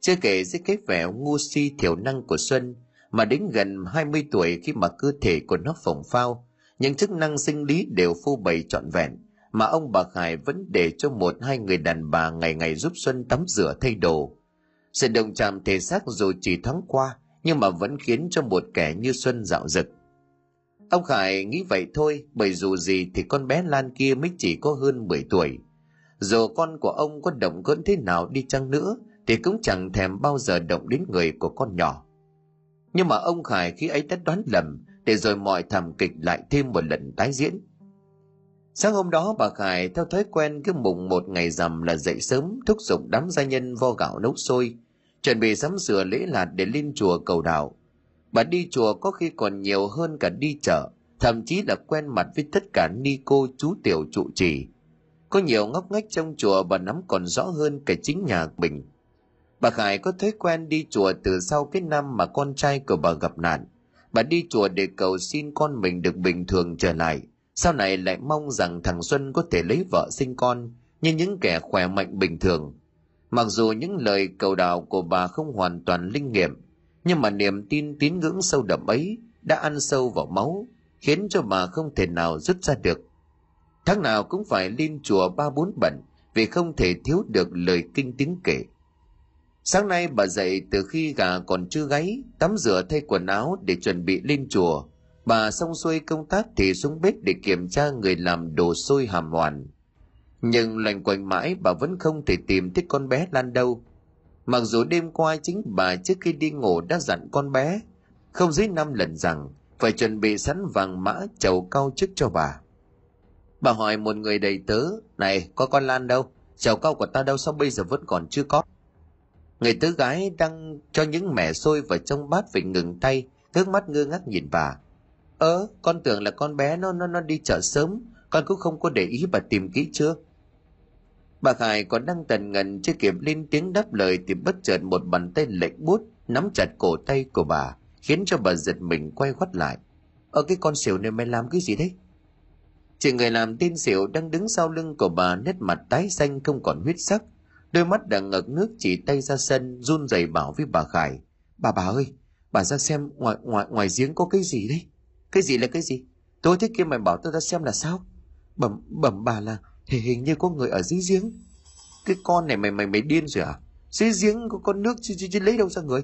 S1: chưa kể dưới cái vẻ ngu si thiểu năng của xuân, mà đến gần 20 tuổi khi mà cơ thể của nó phồng phao, những chức năng sinh lý đều phô bày trọn vẹn, mà ông bà Khải vẫn để cho một hai người đàn bà ngày ngày giúp Xuân tắm rửa thay đồ. Sự đồng chạm thể xác dù chỉ thoáng qua, nhưng mà vẫn khiến cho một kẻ như Xuân dạo dực. Ông Khải nghĩ vậy thôi, bởi dù gì thì con bé Lan kia mới chỉ có hơn 10 tuổi. Dù con của ông có động cỡn thế nào đi chăng nữa thì cũng chẳng thèm bao giờ động đến người của con nhỏ. Nhưng mà ông Khải khi ấy đã đoán lầm để rồi mọi thảm kịch lại thêm một lần tái diễn. Sáng hôm đó bà Khải theo thói quen cứ mùng một ngày rằm là dậy sớm thúc giục đám gia nhân vo gạo nấu sôi, chuẩn bị sắm sửa lễ lạt để lên chùa cầu đạo. Bà đi chùa có khi còn nhiều hơn cả đi chợ, thậm chí là quen mặt với tất cả ni cô chú tiểu trụ trì. Có nhiều ngóc ngách trong chùa bà nắm còn rõ hơn cả chính nhà mình. Bà Khải có thói quen đi chùa từ sau cái năm mà con trai của bà gặp nạn. Bà đi chùa để cầu xin con mình được bình thường trở lại. Sau này lại mong rằng thằng Xuân có thể lấy vợ sinh con như những kẻ khỏe mạnh bình thường. Mặc dù những lời cầu đào của bà không hoàn toàn linh nghiệm, nhưng mà niềm tin tín ngưỡng sâu đậm ấy đã ăn sâu vào máu, khiến cho bà không thể nào rút ra được. Tháng nào cũng phải lên chùa ba bốn bận vì không thể thiếu được lời kinh tiếng kể. Sáng nay bà dậy từ khi gà còn chưa gáy, tắm rửa thay quần áo để chuẩn bị lên chùa. Bà xong xuôi công tác thì xuống bếp để kiểm tra người làm đồ sôi hàm hoàn. Nhưng loành quanh mãi bà vẫn không thể tìm thấy con bé Lan đâu. Mặc dù đêm qua chính bà trước khi đi ngủ đã dặn con bé, không dưới năm lần rằng phải chuẩn bị sẵn vàng mã chầu cao chức cho bà. Bà hỏi một người đầy tớ, này có con Lan đâu? Chầu cao của ta đâu sao bây giờ vẫn còn chưa có? Người tứ gái đang cho những mẻ xôi vào trong bát phải ngừng tay, ngước mắt ngơ ngác nhìn bà. Ơ, con tưởng là con bé nó nó nó đi chợ sớm, con cũng không có để ý bà tìm kỹ chưa? Bà Khải còn đang tần ngần chưa kịp lên tiếng đáp lời thì bất chợt một bàn tay lệch bút nắm chặt cổ tay của bà, khiến cho bà giật mình quay quắt lại. Ở cái con xỉu này mày làm cái gì đấy? Chị người làm tin xỉu đang đứng sau lưng của bà nét mặt tái xanh không còn huyết sắc, đôi mắt đã ngập nước chỉ tay ra sân run rẩy bảo với bà khải bà bà ơi bà ra xem ngoài ngoài ngoài giếng có cái gì đấy? Cái gì là cái gì? Tối thế kia mày bảo tôi ra xem là sao? Bẩm bẩm bà là thì hình như có người ở dưới giếng. Cái con này mày mày mày điên rồi à? Dưới giếng có con nước chứ, chứ, chứ lấy đâu ra người?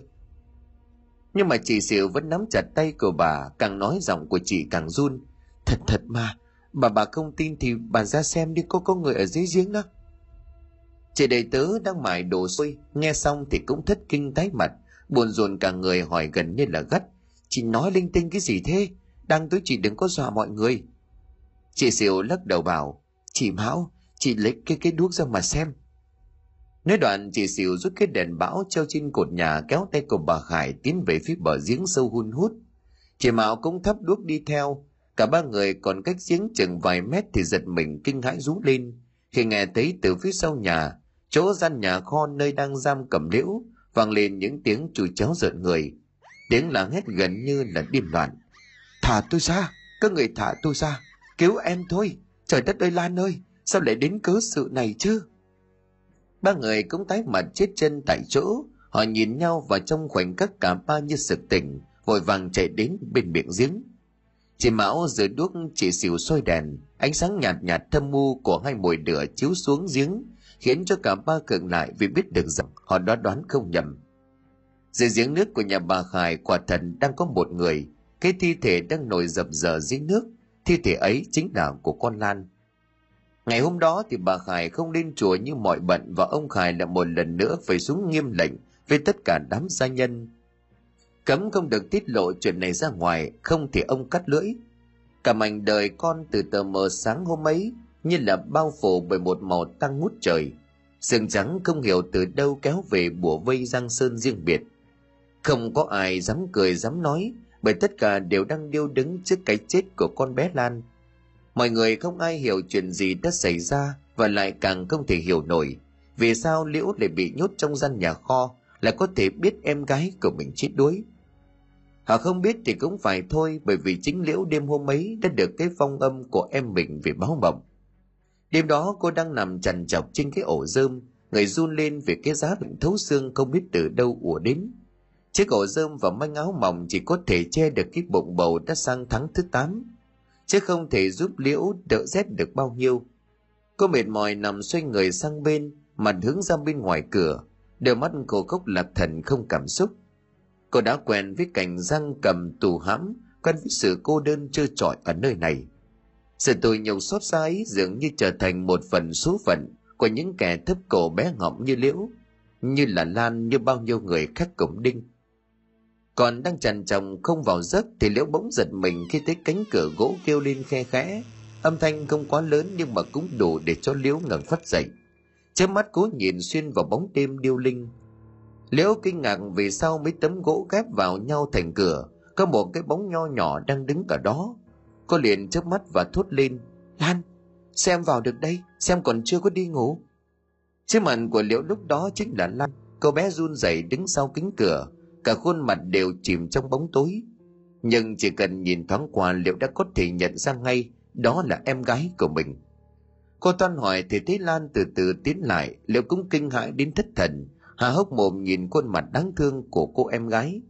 S1: Nhưng mà chị xỉu vẫn nắm chặt tay của bà càng nói giọng của chị càng run. Thật thật mà Bà bà không tin thì bà ra xem đi có có người ở dưới giếng đó. Chị đầy tớ đang mải đồ xôi, nghe xong thì cũng thất kinh tái mặt, buồn rồn cả người hỏi gần như là gắt. Chị nói linh tinh cái gì thế? Đang tới chị đừng có dọa mọi người. Chị xỉu lắc đầu bảo, chị Mão, chị lấy cái cái đuốc ra mà xem. Nói đoạn chị xỉu rút cái đèn bão treo trên cột nhà kéo tay của bà Khải tiến về phía bờ giếng sâu hun hút. Chị Mão cũng thắp đuốc đi theo, cả ba người còn cách giếng chừng vài mét thì giật mình kinh hãi rú lên khi nghe thấy từ phía sau nhà chỗ gian nhà kho nơi đang giam cầm liễu vang lên những tiếng chùi chéo rợn người. Tiếng là hét gần như là điên loạn. Thả tôi ra các người thả tôi ra cứu em thôi. Trời đất ơi lan ơi sao lại đến cớ sự này chứ? Ba người cũng tái mặt chết chân tại chỗ. Họ nhìn nhau và trong khoảnh khắc cả ba như sực tỉnh vội vàng chạy đến bên miệng giếng. Chị mão rời đuốc chỉ xỉu soi đèn ánh sáng nhạt nhạt thâm mu của hai mồi lửa chiếu xuống giếng khiến cho cả ba cường lại vì biết được rằng họ đã đoán không nhầm. Dưới giếng nước của nhà bà Khải quả thần đang có một người, cái thi thể đang nổi dập dờ dưới nước, thi thể ấy chính là của con Lan. Ngày hôm đó thì bà Khải không lên chùa như mọi bận và ông Khải lại một lần nữa phải xuống nghiêm lệnh với tất cả đám gia nhân. Cấm không được tiết lộ chuyện này ra ngoài, không thì ông cắt lưỡi. Cả mảnh đời con từ tờ mờ sáng hôm ấy như là bao phủ bởi một màu tăng ngút trời. Sương trắng không hiểu từ đâu kéo về bùa vây giang sơn riêng biệt. Không có ai dám cười, dám nói, bởi tất cả đều đang điêu đứng trước cái chết của con bé lan. Mọi người không ai hiểu chuyện gì đã xảy ra và lại càng không thể hiểu nổi. Vì sao liễu lại bị nhốt trong gian nhà kho lại có thể biết em gái của mình chết đuối? Họ không biết thì cũng phải thôi, bởi vì chính liễu đêm hôm ấy đã được cái phong âm của em mình về báo mộng. Đêm đó cô đang nằm chằn chọc trên cái ổ rơm, người run lên vì cái giá lạnh thấu xương không biết từ đâu ùa đến. Chiếc ổ rơm và manh áo mỏng chỉ có thể che được cái bụng bầu đã sang tháng thứ 8, chứ không thể giúp liễu đỡ rét được bao nhiêu. Cô mệt mỏi nằm xoay người sang bên, mặt hướng ra bên ngoài cửa, đôi mắt cô khóc lạc thần không cảm xúc. Cô đã quen với cảnh răng cầm tù hãm, quen với sự cô đơn trơ trọi ở nơi này. Sự tủi nhục xót xa ấy dường như trở thành một phần số phận của những kẻ thấp cổ bé ngọng như liễu, như là Lan như bao nhiêu người khác cổng đinh. Còn đang trằn chồng không vào giấc thì liễu bỗng giật mình khi thấy cánh cửa gỗ kêu lên khe khẽ. Âm thanh không quá lớn nhưng mà cũng đủ để cho liễu ngẩng phát dậy. Chớp mắt cố nhìn xuyên vào bóng đêm điêu linh. Liễu kinh ngạc vì sao mấy tấm gỗ ghép vào nhau thành cửa, có một cái bóng nho nhỏ đang đứng ở đó Cô liền chớp mắt và thốt lên. Lan, xem vào được đây, xem còn chưa có đi ngủ. Trên mặt của Liễu lúc đó chính là Lan. Cô bé run rẩy đứng sau kính cửa, cả khuôn mặt đều chìm trong bóng tối. Nhưng chỉ cần nhìn thoáng qua Liễu đã có thể nhận ra ngay đó là em gái của mình. Cô toan hỏi thì thấy Lan từ từ tiến lại, Liễu cũng kinh hãi đến thất thần, hà hốc mồm nhìn khuôn mặt đáng thương của cô em gái.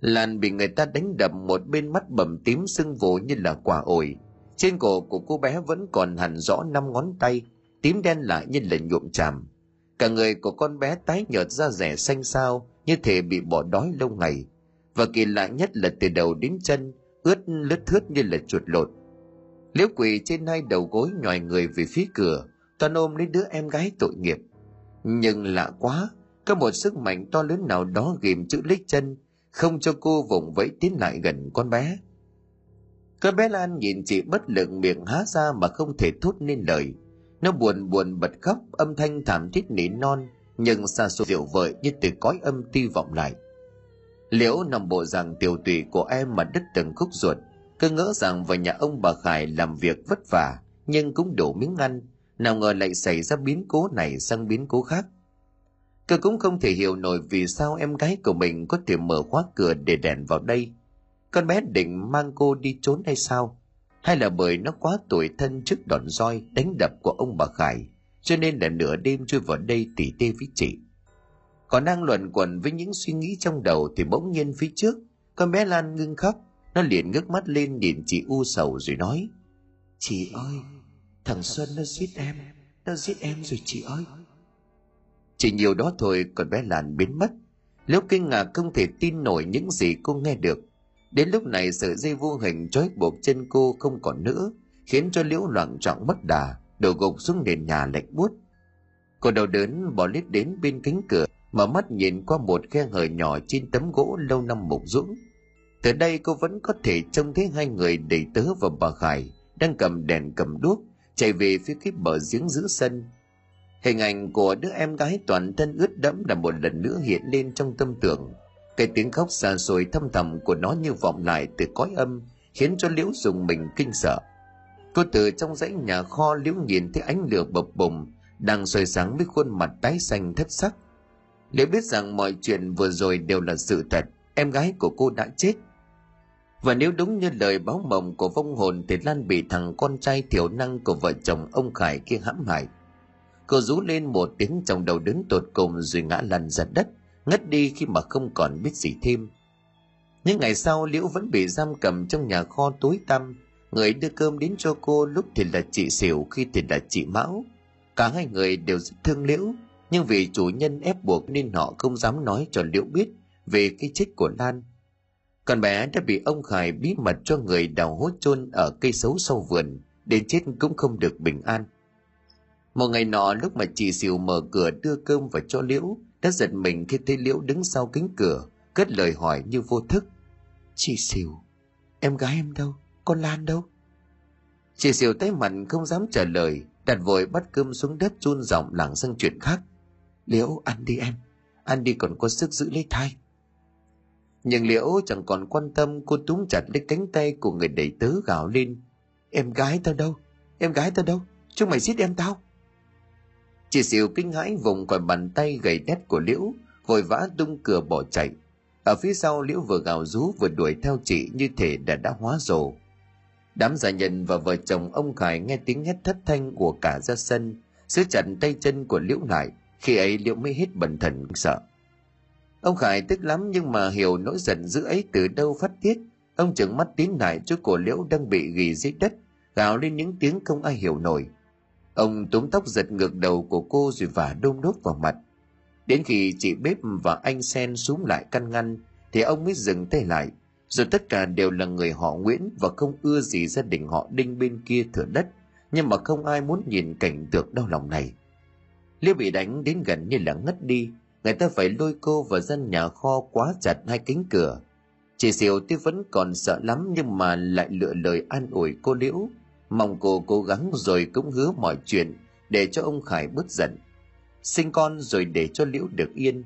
S1: Lan bị người ta đánh đập một bên mắt bầm tím sưng vù như là quả ổi. Trên cổ của cô bé vẫn còn hẳn rõ năm ngón tay, tím đen lại như là nhuộm chàm. Cả người của con bé tái nhợt da rẻ xanh xao như thể bị bỏ đói lâu ngày. Và kỳ lạ nhất là từ đầu đến chân, ướt lướt thướt như là chuột lột. Liễu quỳ trên hai đầu gối nhòi người về phía cửa, toàn ôm lấy đứa em gái tội nghiệp. Nhưng lạ quá, có một sức mạnh to lớn nào đó ghim chữ lích chân, không cho cô vùng vẫy tiến lại gần con bé. Con bé Lan nhìn chị bất lực miệng há ra mà không thể thốt nên lời. Nó buồn buồn bật khóc, âm thanh thảm thiết nỉ non, nhưng xa xôi rượu vợi như từ cõi âm ti vọng lại. Liễu nằm bộ rằng tiểu tùy của em mà đứt từng khúc ruột, cứ ngỡ rằng vào nhà ông bà Khải làm việc vất vả, nhưng cũng đủ miếng ăn, nào ngờ lại xảy ra biến cố này sang biến cố khác. Cơ cũng không thể hiểu nổi vì sao em gái của mình có thể mở khóa cửa để đèn vào đây. Con bé định mang cô đi trốn hay sao? Hay là bởi nó quá tuổi thân trước đòn roi đánh đập của ông bà Khải, cho nên là nửa đêm chui vào đây tỉ tê với chị. Còn đang luẩn quẩn với những suy nghĩ trong đầu thì bỗng nhiên phía trước, con bé Lan ngưng khóc, nó liền ngước mắt lên nhìn chị u sầu rồi nói. Chị ơi, thằng Xuân nó giết em, nó giết em rồi chị ơi. Chỉ nhiều đó thôi còn bé Lan biến mất. Liễu kinh ngạc không thể tin nổi những gì cô nghe được. Đến lúc này sợi dây vô hình trói buộc chân cô không còn nữa, khiến cho liễu loạn trọng mất đà đổ gục xuống nền nhà lạnh buốt cô đau đớn bỏ lít đến bên cánh cửa mở mắt nhìn qua một khe hở nhỏ trên tấm gỗ lâu năm mục dũng từ đây cô vẫn có thể trông thấy hai người đầy tớ và bà khải đang cầm đèn cầm đuốc chạy về phía cái bờ giếng giữa sân hình ảnh của đứa em gái toàn thân ướt đẫm là một lần nữa hiện lên trong tâm tưởng. Cái tiếng khóc xa xôi thâm thầm của nó như vọng lại từ cõi âm, khiến cho liễu dùng mình kinh sợ. Cô từ trong dãy nhà kho, liễu nhìn thấy ánh lửa bập bùng, đang soi sáng với khuôn mặt tái xanh thất sắc. Liễu biết rằng mọi chuyện vừa rồi đều là sự thật, em gái của cô đã chết. Và nếu đúng như lời báo mộng của vong hồn thì Lan bị thằng con trai thiểu năng của vợ chồng ông Khải kia hãm hại. Cô rú lên một tiếng trong đầu đứng tột cùng rồi ngã lăn ra đất, ngất đi khi mà không còn biết gì thêm. Những ngày sau Liễu vẫn bị giam cầm trong nhà kho tối tăm, người đưa cơm đến cho cô lúc thì là chị Xỉu khi thì là chị Mão. Cả hai người đều rất thương Liễu, nhưng vì chủ nhân ép buộc nên họ không dám nói cho Liễu biết về cái chết của Lan còn bé đã bị ông Khải bí mật cho người đào hố chôn ở cây xấu sau vườn, đến chết cũng không được bình an. Một ngày nọ lúc mà chị Sìu mở cửa đưa cơm vào cho Liễu, đã giật mình khi thấy Liễu đứng sau cánh cửa, cất lời hỏi như vô thức. Chị Sìu, em gái em đâu? Con Lan đâu? Chị Sìu tay mặt không dám trả lời, đặt vội bắt cơm xuống đất chun giọng lảng sang chuyện khác. Liễu, ăn đi em, ăn đi còn có sức giữ lấy thai nhưng liễu chẳng còn quan tâm cô túm chặt lấy cánh tay của người đầy tớ gào lên em gái tao đâu em gái tao đâu chúng mày giết em tao chị xỉu kinh hãi vùng khỏi bàn tay gầy đét của liễu vội vã tung cửa bỏ chạy ở phía sau liễu vừa gào rú vừa đuổi theo chị như thể đã đã hóa rồ đám gia nhân và vợ chồng ông khải nghe tiếng hét thất thanh của cả ra sân giữ chặt tay chân của liễu lại khi ấy liễu mới hết bần thần sợ Ông Khải tức lắm nhưng mà hiểu nỗi giận dữ ấy từ đâu phát tiết. Ông trừng mắt tín lại chỗ cổ liễu đang bị ghi dưới đất, gào lên những tiếng không ai hiểu nổi. Ông túm tóc giật ngược đầu của cô rồi vả đôm đốt vào mặt. Đến khi chị bếp và anh Sen xuống lại căn ngăn, thì ông mới dừng tay lại. Rồi tất cả đều là người họ Nguyễn và không ưa gì gia đình họ Đinh bên kia thửa đất, nhưng mà không ai muốn nhìn cảnh tượng đau lòng này. Liêu bị đánh đến gần như là ngất đi, người ta phải lôi cô vào dân nhà kho quá chặt hai cánh cửa chị diệu tuy vẫn còn sợ lắm nhưng mà lại lựa lời an ủi cô liễu mong cô cố gắng rồi cũng hứa mọi chuyện để cho ông khải bớt giận. Sinh con rồi để cho liễu được yên.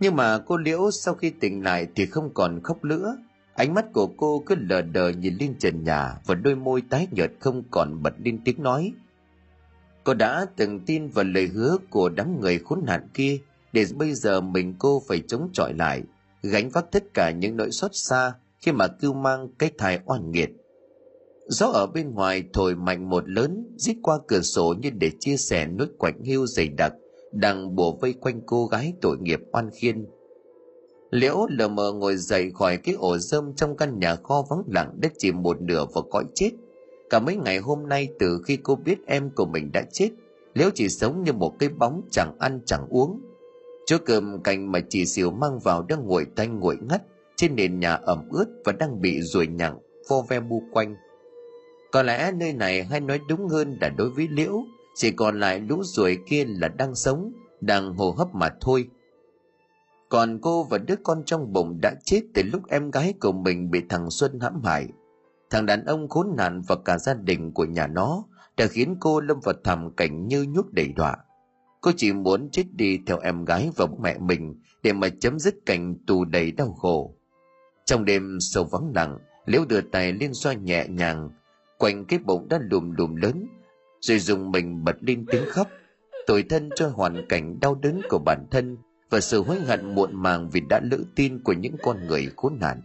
S1: Nhưng mà cô liễu sau khi tỉnh lại thì không còn khóc nữa. Ánh mắt của cô cứ lờ đờ nhìn lên trần nhà và đôi môi tái nhợt không còn bật lên tiếng nói. Cô đã từng tin vào lời hứa của đám người khốn nạn kia để bây giờ mình cô phải chống chọi lại, gánh vác tất cả những nỗi xót xa khi mà cưu mang cái thai oan nghiệt gió ở bên ngoài thổi mạnh một lớn, rít qua cửa sổ như để chia sẻ nỗi quạnh hiu dày đặc, đang bùa vây quanh cô gái tội nghiệp oan khiên. Liễu lờ mờ ngồi dậy khỏi cái ổ rơm trong căn nhà kho vắng lặng đất chìm một nửa vào cõi chết. Cả mấy ngày hôm nay từ khi cô biết em của mình đã chết, liễu chỉ sống như một cái bóng chẳng ăn chẳng uống. Chỗ cơm canh mà chị xỉu mang vào đang nguội tanh nguội ngắt trên nền nhà ẩm ướt và đang bị ruồi nhặng vo ve bu quanh có lẽ nơi này hay nói đúng hơn là đối với liễu chỉ còn lại lũ ruồi kia là đang sống đang hô hấp mà thôi. Còn cô và đứa con trong bụng đã chết từ lúc em gái của mình bị thằng xuân hãm hại. Thằng đàn ông khốn nạn và cả gia đình của nhà nó đã khiến cô lâm vào thảm cảnh như nhút đầy đọa. Cô chỉ muốn chết đi theo em gái và mẹ mình để mà chấm dứt cảnh tù đầy đau khổ. Trong đêm sâu vắng lặng, Liễu đưa tay lên xoa nhẹ nhàng, quanh cái bụng đã lùm lùm lớn, rồi dùng mình bật lên tiếng khóc, tội thân cho hoàn cảnh đau đớn của bản thân và sự hối hận muộn màng vì đã lỡ tin của những con người khốn nạn.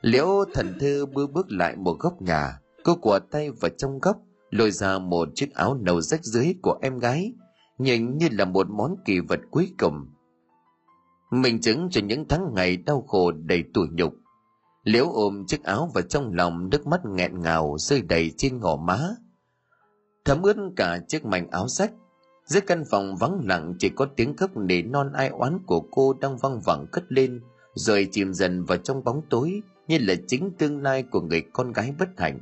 S1: Liễu thần thư bước bước lại một góc nhà, cô quả tay vào trong góc, lôi ra một chiếc áo nâu rách dưới của em gái nhìn như là một món kỳ vật cuối cùng. Mình chứng cho những tháng ngày đau khổ đầy tủi nhục. Liễu ôm chiếc áo vào trong lòng nước mắt nghẹn ngào rơi đầy trên ngỏ má. Thấm ướt cả chiếc mảnh áo rách. Dưới căn phòng vắng lặng chỉ có tiếng khóc nỉ non ai oán của cô đang văng vẳng cất lên, rồi chìm dần vào trong bóng tối như là chính tương lai của người con gái bất hạnh.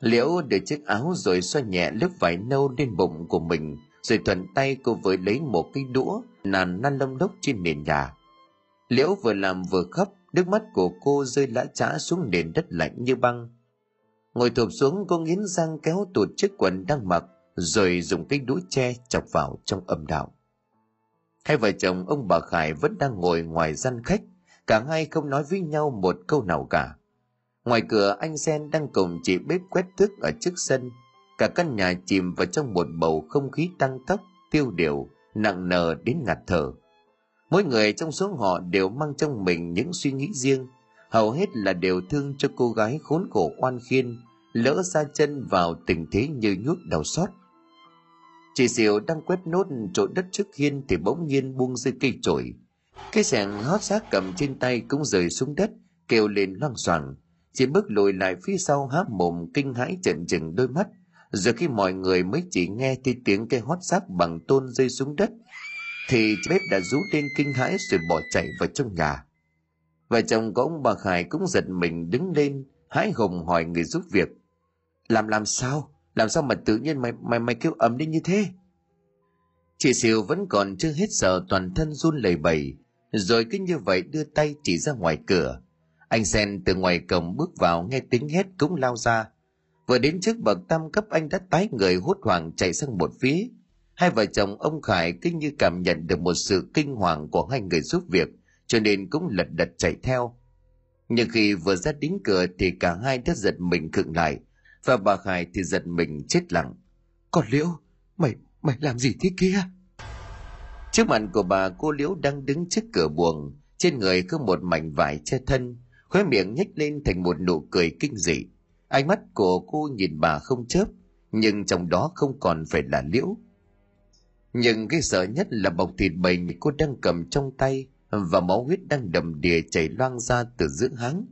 S1: liễu để chiếc áo rồi xoa nhẹ lớp vải nâu lên bụng của mình rồi thuận tay cô với lấy một cái đũa nàn năn lông đốc trên nền nhà liễu vừa làm vừa khóc nước mắt của cô rơi lã chã xuống nền đất lạnh như băng. Ngồi thụp xuống, cô nghiến răng kéo tụt chiếc quần đang mặc, rồi dùng cái đũa tre chọc vào trong âm đạo. Hai vợ chồng ông bà khải vẫn đang ngồi ngoài gian khách, cả hai không nói với nhau một câu nào cả. Ngoài cửa, anh sen đang cùng chị bếp quét thức ở trước sân. Cả căn nhà chìm vào trong một bầu không khí tăng tốc, tiêu điều, nặng nề đến ngạt thở mỗi người trong số họ đều mang trong mình những suy nghĩ riêng, hầu hết là đều thương cho cô gái khốn khổ oan khiên, lỡ ra chân vào tình thế như nhuốc đau xót chị diệu đang quét nốt chỗ đất trước hiên thì bỗng nhiên buông rơi cây chổi. Cái sẻng hót xác cầm trên tay cũng rơi xuống đất, kêu lên loang xoảng. chị bước lùi lại phía sau há mồm kinh hãi chận chừng đôi mắt. Rồi khi mọi người mới chỉ nghe thấy tiếng cây hót xác bằng tôn rơi xuống đất thì bếp đã rú lên kinh hãi rồi bỏ chạy vào trong nhà. Vợ chồng của ông bà khải cũng giật mình đứng lên, hãi hùng hỏi người giúp việc. Làm làm sao? Làm sao mà tự nhiên mày mày mày kêu ầm lên như thế? Chị xìu vẫn còn chưa hết sợ toàn thân run lẩy bẩy. Rồi cứ như vậy đưa tay chỉ ra ngoài cửa. Anh sen từ ngoài cổng bước vào, nghe tiếng hét cũng lao ra. Vừa đến trước bậc tam cấp, anh đã tái người hốt hoảng chạy sang một phía hai vợ chồng ông khải cứ như cảm nhận được một sự kinh hoàng của hai người giúp việc, cho nên cũng lật đật chạy theo. Nhưng khi vừa ra đến cửa thì cả hai đã giật mình khựng lại, và bà khải thì giật mình chết lặng. Còn liễu, mày mày làm gì thế kia? Trước mặt của bà, cô liễu đang đứng trước cửa buồng. Trên người có một mảnh vải che thân, khóe miệng nhếch lên thành một nụ cười kinh dị. Ánh mắt của cô nhìn bà không chớp, nhưng trong đó không còn phải là liễu nhưng cái sợ nhất là bọc thịt bầy cô đang cầm trong tay và máu huyết đang đầm đìa chảy loang ra từ giữa háng.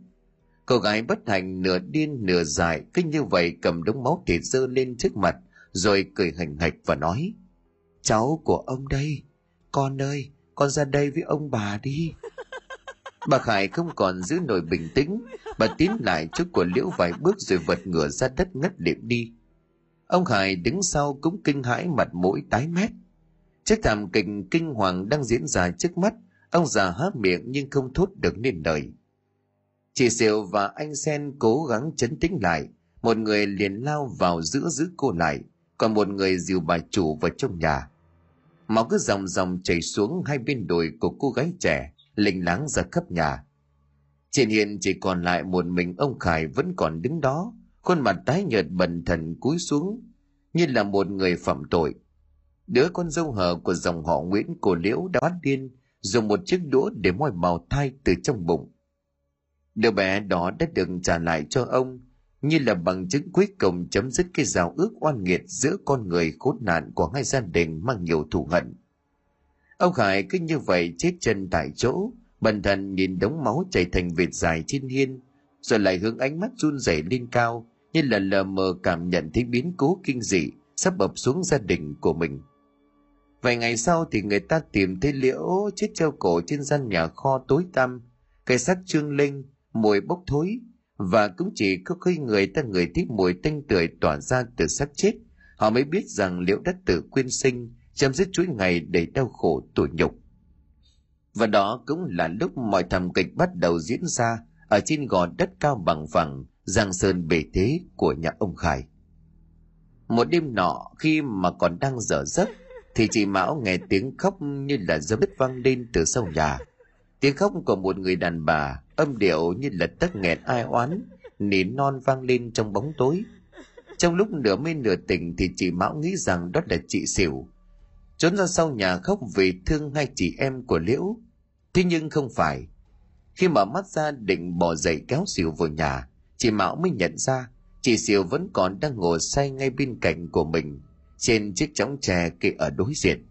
S1: Cô gái bất hạnh nửa điên nửa dại cứ như vậy cầm đống máu thịt dơ lên trước mặt rồi cười hành hạch và nói cháu của ông đây con ơi con ra đây với ông bà đi. <laughs> Bà khải không còn giữ nổi bình tĩnh bà tiến lại trước của liễu vài bước rồi vật ngửa ra đất ngất liệm đi. Ông khải đứng sau cũng kinh hãi mặt mũi tái mét chiếc thảm kịch kinh hoàng đang diễn ra trước mắt, ông già há miệng nhưng không thốt được nên lời. Chị diệu và anh sen cố gắng chấn tĩnh lại, một người liền lao vào giữa giữ cô lại, còn một người dìu bà chủ vào trong nhà. Máu cứ dòng dòng chảy xuống hai bên đồi của cô gái trẻ linh láng ra khắp nhà. Trên hiện chỉ còn lại một mình ông khải vẫn còn đứng đó, khuôn mặt tái nhợt bần thần cúi xuống, như là một người phạm tội đứa con dâu hờ của dòng họ nguyễn cổ liễu đã bắt điên, dùng một chiếc đũa để moi bào thai từ trong bụng. Đứa bé đó đã được trả lại cho ông, như là bằng chứng cuối cùng chấm dứt cái rào ước oan nghiệt giữa con người khốn nạn của hai gia đình mang nhiều thù hận. Ông khải cứ như vậy chết chân tại chỗ bần thần nhìn đống máu chảy thành vệt dài trên hiên, rồi lại hướng ánh mắt run rẩy lên cao, như là lờ mờ cảm nhận thấy biến cố kinh dị sắp ập xuống gia đình của mình vài ngày sau thì người ta tìm thấy liễu chết treo cổ trên gian nhà kho tối tăm. Cây xác trương linh, mùi bốc thối. Và cũng chỉ có khi người ta người thích mùi tanh tưởi tỏa ra từ xác chết, họ mới biết rằng liễu đất tự quyên sinh, chấm dứt chuỗi ngày đầy đau khổ tủi nhục. Và đó cũng là lúc mọi thảm kịch bắt đầu diễn ra ở trên gò đất cao bằng phẳng, giang sơn bề thế của nhà ông khải. Một đêm nọ, khi mà còn đang dở giấc thì chị mão nghe tiếng khóc như là dấu đất vang lên từ sau nhà. Tiếng khóc của một người đàn bà, âm điệu như là tất nghẹn ai oán, nỉ non vang lên trong bóng tối. Trong lúc nửa mê nửa tỉnh thì chị mão nghĩ rằng đó là chị xỉu trốn ra sau nhà khóc vì thương hai chị em của liễu. Thế nhưng không phải. Khi mở mắt ra định bỏ dậy kéo xỉu vào nhà, chị mão mới nhận ra chị xỉu vẫn còn đang ngồi say ngay bên cạnh của mình trên chiếc chóng tre kia ở đối diện.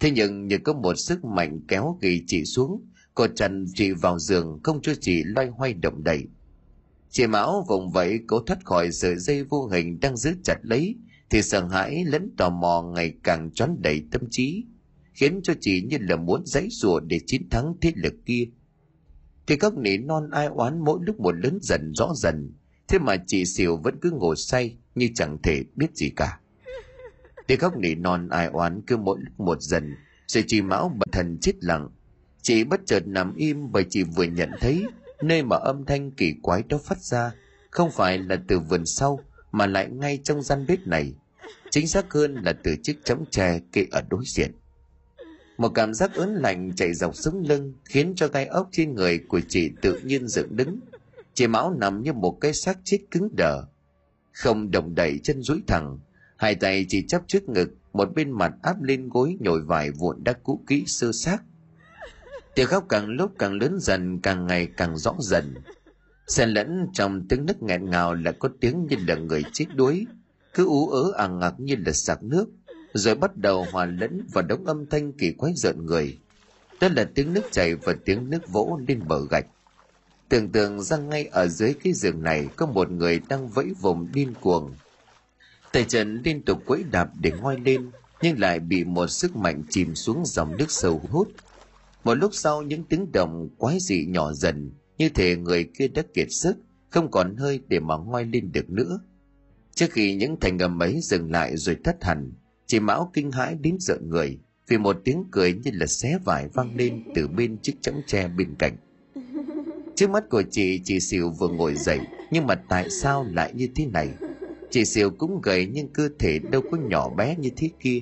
S1: Thế nhưng như có một sức mạnh kéo ghi chị xuống, cô trần chị vào giường không cho chị loay hoay động đậy. Chị mão vùng vẫy cố thoát khỏi sợi dây vô hình đang giữ chặt lấy, thì sợ hãi lẫn tò mò ngày càng choán đầy tâm trí, khiến cho chị như là muốn giãy rùa để chiến thắng thế lực kia. Thì các nỉ non ai oán mỗi lúc một lớn dần, rõ dần, thế mà chị xỉu vẫn cứ ngồi say như chẳng thể biết gì cả tiếng khóc nỉ non ai oán cứ mỗi lúc một dần, rồi chị mão bật thần chết lặng. Chị bất chợt nằm im bởi chị vừa nhận thấy nơi mà âm thanh kỳ quái đó phát ra không phải là từ vườn sau, mà lại ngay trong gian bếp này. Chính xác hơn là từ chiếc chấm tre kê ở đối diện. Một cảm giác ớn lạnh chạy dọc sống lưng khiến cho gai ốc trên người của chị tự nhiên dựng đứng. Chị mão nằm như một cái xác chết cứng đờ, không động đậy chân duỗi thẳng hai tay chỉ chắp trước ngực, một bên mặt áp lên gối nhồi vải vụn đã cũ kỹ sơ xác. Tiếng khóc càng lúc càng lớn dần, càng ngày càng rõ dần. Xen lẫn trong tiếng nức nghẹn ngào là có tiếng như là người chết đuối, cứ ú ớ àng ngạc như là sạc nước, rồi bắt đầu hòa lẫn và đống âm thanh kỳ quái rợn người. Đó là tiếng nước chảy và tiếng nước vỗ lên bờ gạch. Tưởng tượng ra ngay ở dưới cái giường này có một người đang vẫy vùng điên cuồng. Tài trận liên tục quẫy đạp để ngoi lên, nhưng lại bị một sức mạnh chìm xuống dòng nước sâu hút. Một lúc sau, những tiếng động quái dị nhỏ dần, như thể người kia đã kiệt sức, không còn hơi để mà ngoi lên được nữa. Trước khi những thành âm ấy dừng lại rồi thất hẳn, chị mão kinh hãi đến sợ người, vì một tiếng cười như là xé vải vang lên từ bên chiếc chõng tre bên cạnh. Trước mắt của chị chị xỉu vừa ngồi dậy, nhưng mà tại sao lại như thế này? Chị xỉu cũng gầy nhưng cơ thể đâu có nhỏ bé như thế kia.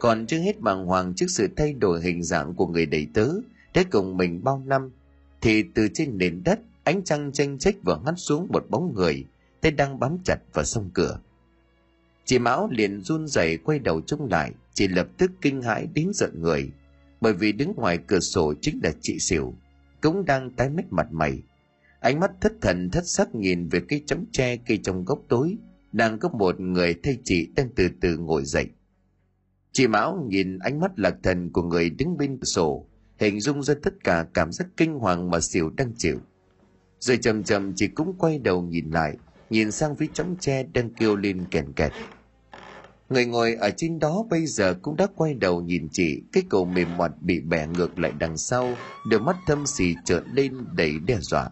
S1: Còn chưa hết bàng hoàng trước sự thay đổi hình dạng của người đầy tớ đã cùng mình bao năm, thì từ trên nền đất, ánh trăng tranh trách vừa hắt xuống một bóng người tay đang bám chặt vào sông cửa. Chị mão liền run rẩy quay đầu trông lại, chị lập tức kinh hãi đến giận người, bởi vì đứng ngoài cửa sổ chính là chị xỉu cũng đang tái mét mặt mày. Ánh mắt thất thần thất sắc nhìn về cây chấm tre cây trong góc tối đang có một người thay chị đang từ từ ngồi dậy. Chị mão nhìn ánh mắt lạc thần của người đứng bên cửa sổ, hình dung ra tất cả cảm giác kinh hoàng mà xỉu đang chịu. Rồi chầm chầm chị cũng quay đầu nhìn lại, nhìn sang phía chấm tre đang kêu lên kèn kẹt. Người ngồi ở trên đó bây giờ cũng đã quay đầu nhìn chị, cái cổ mềm mọt bị bẻ ngược lại đằng sau, đôi mắt thâm xì trợn lên đầy đe dọa.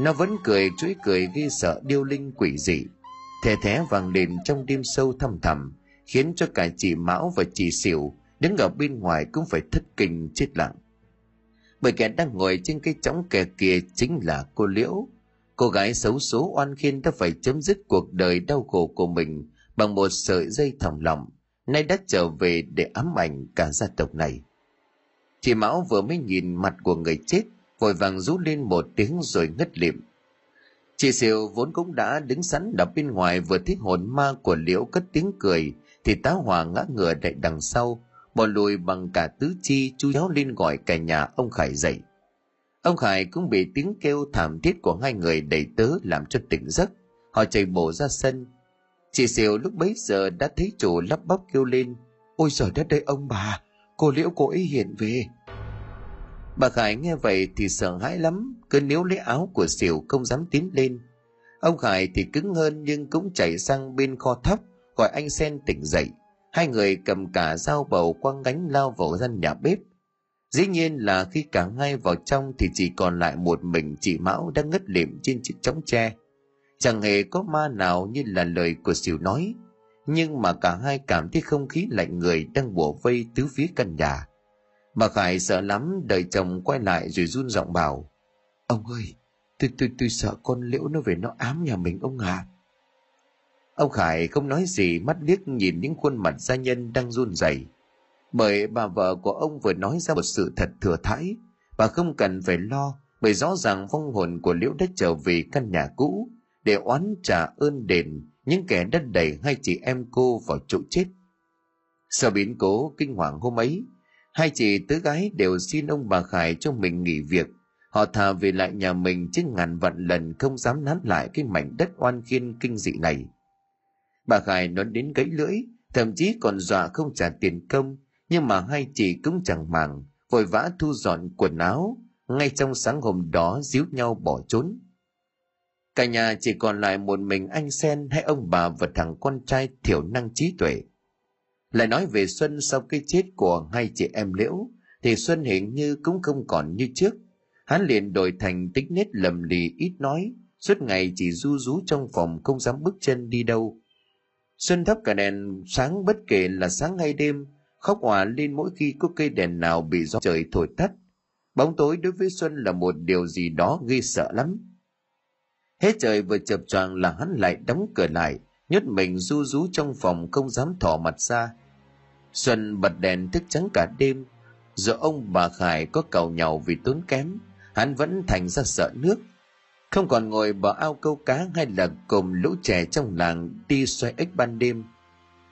S1: Nó vẫn cười chuỗi cười ghi sợ điêu linh quỷ dị thè thé vàng lên trong đêm sâu thăm thẳm, khiến cho cả chị mão và chị xỉu đứng ở bên ngoài cũng phải thất kinh chết lặng. Bởi kẻ đang ngồi trên cái chõng kè kia chính là cô liễu. Cô gái xấu số oan khiên đã phải chấm dứt cuộc đời đau khổ của mình bằng một sợi dây thòng lòng nay đã trở về để ám ảnh cả gia tộc này. Chị mão vừa mới nhìn mặt của người chết, vội vàng rú lên một tiếng rồi ngất lịm chị siêu vốn cũng đã đứng sẵn đập bên ngoài vừa thích hồn ma của liễu cất tiếng cười, thì tá hòa ngã ngửa đậy đằng sau bỏ lùi bằng cả tứ chi chú giáo lên gọi cả nhà ông khải dậy. Ông khải cũng bị tiếng kêu thảm thiết của hai người đầy tớ làm cho tỉnh giấc. Họ chạy bộ ra sân. Chị xỉu lúc bấy giờ đã thấy chủ lắp bắp kêu lên, ôi giời đất đây ông bà, cô liễu cô ấy hiện về bà khải nghe vậy thì sợ hãi lắm, cứ níu lấy áo của xỉu không dám tiến lên. Ông khải thì cứng hơn nhưng cũng chạy sang bên kho thấp gọi anh sen tỉnh dậy. Hai người cầm cả dao bầu quăng gánh lao vào gian nhà bếp. Dĩ nhiên là khi cả hai vào trong thì chỉ còn lại một mình chị mão đang ngất lịm trên chiếc chóng tre. Chẳng hề có ma nào như là lời của xỉu nói, nhưng mà cả hai cảm thấy không khí lạnh người đang bủa vây tứ phía căn nhà bà khải sợ lắm, đợi chồng quay lại rồi run giọng bảo, ông ơi, tôi tôi tôi sợ con liễu nó về nó ám nhà mình ông à ông khải không nói gì, mắt liếc nhìn những khuôn mặt gia nhân đang run rẩy. Bởi bà vợ của ông vừa nói ra một sự thật thừa thãi, bà không cần phải lo, bởi rõ ràng vong hồn của liễu đã trở về căn nhà cũ để oán trả ơn đền những kẻ đã đẩy hai chị em cô vào chỗ chết. Sau biến cố kinh hoàng hôm ấy hai chị tứ gái đều xin ông bà khải cho mình nghỉ việc. Họ thà về lại nhà mình chứ ngàn vạn lần không dám nán lại cái mảnh đất oan khiên kinh dị này. Bà khải nói đến gãy lưỡi, thậm chí còn dọa không trả tiền công, nhưng mà hai chị cũng chẳng màng, vội vã thu dọn quần áo, ngay trong sáng hôm đó díu nhau bỏ trốn. Cả nhà chỉ còn lại một mình anh sen hay ông bà và thằng con trai thiểu năng trí tuệ lại nói về xuân sau cái chết của hai chị em liễu, thì xuân hình như cũng không còn như trước. Hắn liền đổi thành tính nết lầm lì ít nói, suốt ngày chỉ du rú trong phòng không dám bước chân đi đâu. Xuân thắp cả đèn sáng bất kể là sáng hay đêm, khóc hòa lên mỗi khi có cây đèn nào bị gió trời thổi tắt. Bóng tối đối với xuân là một điều gì đó ghê sợ lắm. Hết trời vừa chập choàng là hắn lại đóng cửa lại nhốt mình du rú trong phòng không dám thỏ mặt ra. Xuân bật đèn thức trắng cả đêm giờ ông bà khải có cầu nhau vì tốn kém, hắn vẫn thành ra sợ nước. Không còn ngồi bờ ao câu cá hay là cùng lũ trẻ trong làng đi xoay ếch ban đêm.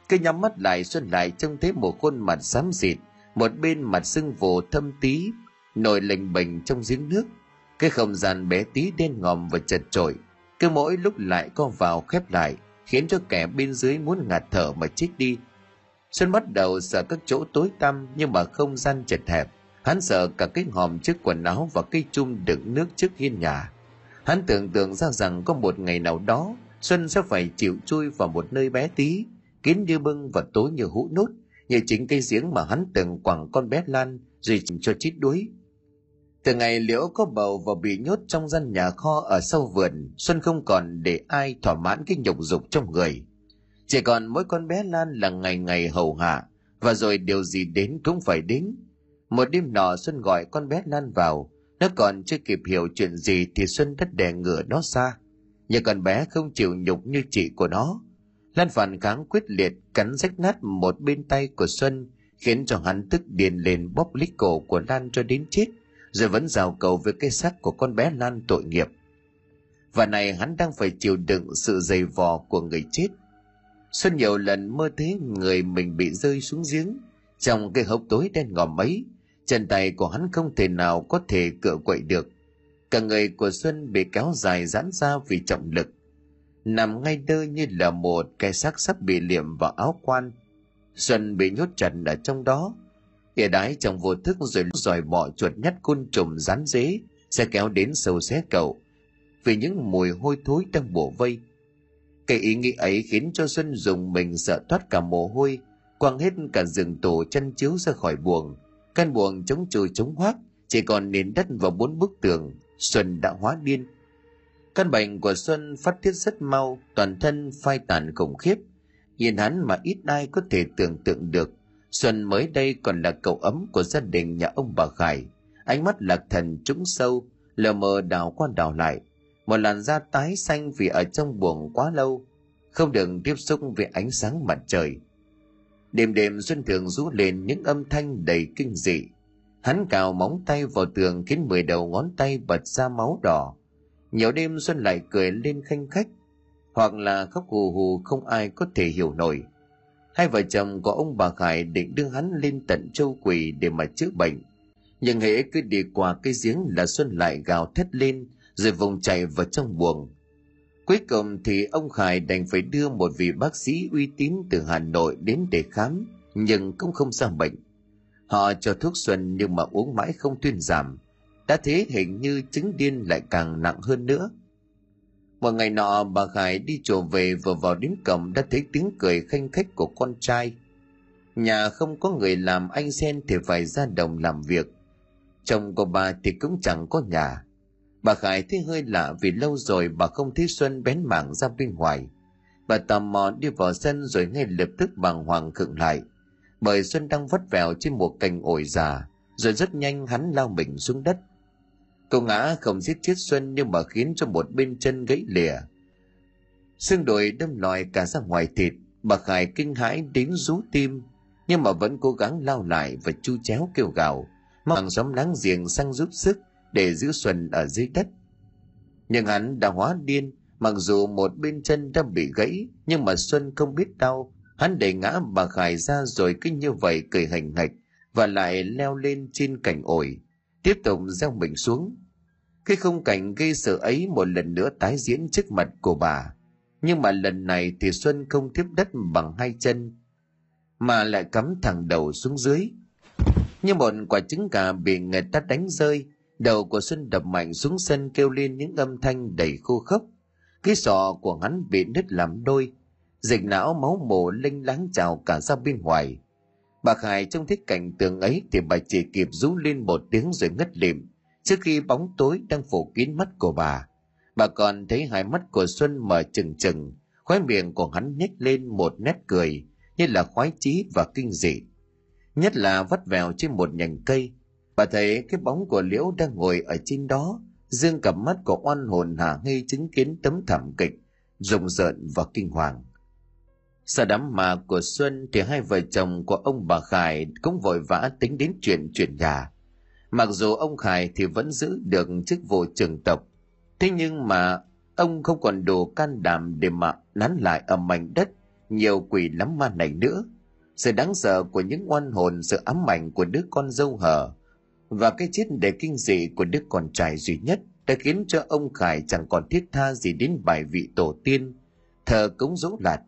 S1: Cứ nhắm mắt lại, xuân lại trông thấy một khuôn mặt xám xịt, một bên mặt sưng vồ thâm tí, nổi lềnh bềnh trong giếng nước. Cái không gian bé tí đen ngòm và chật trội cứ mỗi lúc lại co vào khép lại khiến cho kẻ bên dưới muốn ngạt thở mà chết đi. Xuân bắt đầu sợ các chỗ tối tăm nhưng mà không gian chật hẹp. Hắn sợ cả cái hòm trước quần áo và cây chum đựng nước trước hiên nhà. Hắn tưởng tượng ra rằng có một ngày nào đó, xuân sẽ phải chịu chui vào một nơi bé tí, kín như bưng và tối như hũ nút như chính cây giếng mà hắn từng quẳng con bé lan, rồi cho chít đuối từ ngày liễu có bầu và bị nhốt trong gian nhà kho ở sau vườn, xuân không còn để ai thỏa mãn cái nhục dục trong người. Chỉ còn mỗi con bé lan là ngày ngày hầu hạ, và rồi điều gì đến cũng phải đến. Một đêm nọ, xuân gọi con bé lan vào. Nó còn chưa kịp hiểu chuyện gì thì xuân đất đè ngửa nó xa nhưng con bé không chịu nhục như chị của nó. Lan phản kháng quyết liệt, cắn rách nát một bên tay của xuân, khiến cho hắn tức điền lên bóp lít cổ của lan cho đến chết rồi vẫn rào cầu với cái xác của con bé lan tội nghiệp. Và này hắn đang phải chịu đựng sự dày vò của người chết. Xuân nhiều lần mơ thấy người mình bị rơi xuống giếng, trong cái hốc tối đen ngòm ấy, chân tay của hắn không thể nào có thể cựa quậy được. Cả người của xuân bị kéo dài giãn ra vì trọng lực. Nằm ngay đơ như là một cái xác sắp bị liệm vào áo quan. Xuân bị nhốt chặt ở trong đó ỉa đái trong vô thức rồi dòi bỏ chuột nhắt côn trùng rán dế, sẽ kéo đến sâu xé cậu, vì những mùi hôi thối đang bổ vây. Cái ý nghĩ ấy khiến cho xuân dùng mình sợ thoát cả mồ hôi, quăng hết cả giường tủ chăn chiếu ra khỏi buồng. Căn buồng chống trừ chống hoác, chỉ còn nền đất và bốn bức tường, xuân đã hóa điên. Căn bệnh của xuân phát tiết rất mau, toàn thân phai tàn khủng khiếp. Nhìn hắn mà ít ai có thể tưởng tượng được xuân mới đây còn là cậu ấm của gia đình nhà ông bà khải. Ánh mắt lạc thần trúng sâu, lờ mờ đào qua đào lại. Một làn da tái xanh vì ở trong buồng quá lâu, không được tiếp xúc với ánh sáng mặt trời. Đêm đêm xuân thường rú lên những âm thanh đầy kinh dị. Hắn cào móng tay vào tường khiến mười đầu ngón tay bật ra máu đỏ. Nhiều đêm xuân lại cười lên khanh khách. Hoặc là khóc hù hù không ai có thể hiểu nổi hai vợ chồng của ông bà khải định đưa hắn lên tận châu quỷ để mà chữa bệnh. Nhưng hễ cứ đi qua cái giếng là xuân lại gào thét lên, rồi vùng chạy vào trong buồng. Cuối cùng thì ông khải đành phải đưa một vị bác sĩ uy tín từ hà nội đến để khám, nhưng cũng không ra bệnh. Họ cho thuốc xuân nhưng mà uống mãi không thuyên giảm. Đã thế hình như chứng điên lại càng nặng hơn nữa một ngày nọ, bà khải đi chùa về vừa vào đến cổng đã thấy tiếng cười khanh khách của con trai. Nhà không có người làm anh sen thì phải ra đồng làm việc. Chồng của bà thì cũng chẳng có nhà. Bà khải thấy hơi lạ vì lâu rồi bà không thấy xuân bén mảng ra bên ngoài. Bà tò mò đi vào sân rồi ngay lập tức bàng hoàng khựng lại. Bởi xuân đang vắt vẻo trên một cành ổi già, rồi rất nhanh hắn lao mình xuống đất. Cậu ngã không giết chết Xuân nhưng mà khiến cho một bên chân gãy lìa. Xương đồi đâm lòi cả ra ngoài thịt, bà Khải kinh hãi đến rú tim, nhưng mà vẫn cố gắng lao lại và chu chéo kêu gào, mong hàng xóm láng giềng sang giúp sức để giữ Xuân ở dưới đất. Nhưng hắn đã hóa điên, mặc dù một bên chân đã bị gãy, nhưng mà Xuân không biết đau, hắn đẩy ngã bà Khải ra rồi cứ như vậy cười hành hạch và lại leo lên trên cành ổi tiếp tục gieo mình xuống. Cái khung cảnh gây sợ ấy một lần nữa tái diễn trước mặt của bà, nhưng mà lần này thì xuân không tiếp đất bằng hai chân, mà lại cắm thẳng đầu xuống dưới. Như một quả trứng gà bị người ta đánh rơi, đầu của xuân đập mạnh xuống sân kêu lên những âm thanh đầy khô khốc. Cái sọ của hắn bị nứt làm đôi, dịch não máu mồ linh láng trào cả ra bên ngoài. Bà Khải trông thấy cảnh tượng ấy thì bà chỉ kịp rú lên một tiếng rồi ngất lịm trước khi bóng tối đang phủ kín mắt của bà. Bà còn thấy hai mắt của Xuân mở trừng trừng, khóe miệng của hắn nhếch lên một nét cười, như là khoái chí và kinh dị. Nhất là vắt vèo trên một nhành cây, bà thấy cái bóng của Liễu đang ngồi ở trên đó, dương cặp mắt của oan hồn hả nghi chứng kiến tấm thảm kịch, rùng rợn và kinh hoàng. Sau đám mà của Xuân thì hai vợ chồng của ông bà Khải cũng vội vã tính đến chuyện chuyển nhà. Mặc dù ông Khải thì vẫn giữ được chức vụ trưởng tộc, thế nhưng mà ông không còn đủ can đảm để mà nán lại ở mảnh đất nhiều quỷ lắm ma này nữa. Sự đáng sợ của những oan hồn, sự ám ảnh của đứa con dâu hở và cái chết để kinh dị của đứa con trai duy nhất đã khiến cho ông Khải chẳng còn thiết tha gì đến bài vị tổ tiên, thờ cúng dỗ lạt.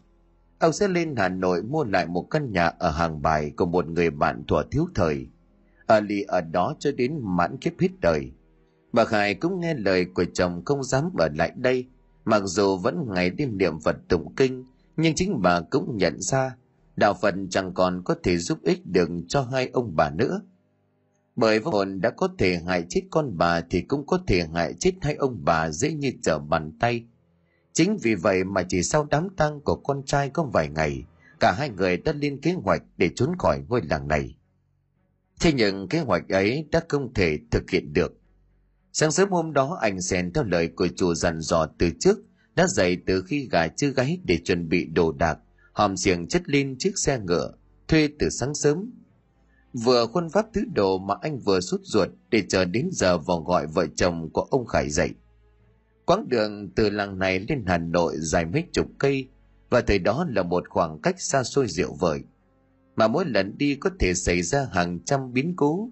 S1: Ông sẽ lên Hà Nội mua lại một căn nhà ở hàng bài của một người bạn thuở thiếu thời. Ở lì ở đó cho đến mãn kiếp hết đời. Bà Khải cũng nghe lời của chồng không dám ở lại đây, mặc dù vẫn ngày đêm niệm Phật tụng kinh, nhưng chính bà cũng nhận ra đạo Phật chẳng còn có thể giúp ích được cho hai ông bà nữa. Bởi vong hồn đã có thể hại chết con bà thì cũng có thể hại chết hai ông bà dễ như trở bàn tay. Chính vì vậy mà chỉ sau đám tang của con trai có vài ngày, cả hai người đã lên kế hoạch để trốn khỏi ngôi làng này. Thế nhưng kế hoạch ấy đã không thể thực hiện được. Sáng sớm hôm đó anh Sen theo lời của chủ dặn dò từ trước đã dậy từ khi gà chưa gáy để chuẩn bị đồ đạc, hòm xiềng chất lên chiếc xe ngựa, thuê từ sáng sớm. Vừa khuôn pháp thứ đồ mà anh vừa sút ruột để chờ đến giờ vào gọi vợ chồng của ông Khải dậy. Quãng đường từ làng này lên Hà Nội dài mấy chục cây và thời đó là một khoảng cách xa xôi diệu vời. Mà mỗi lần đi có thể xảy ra hàng trăm biến cố.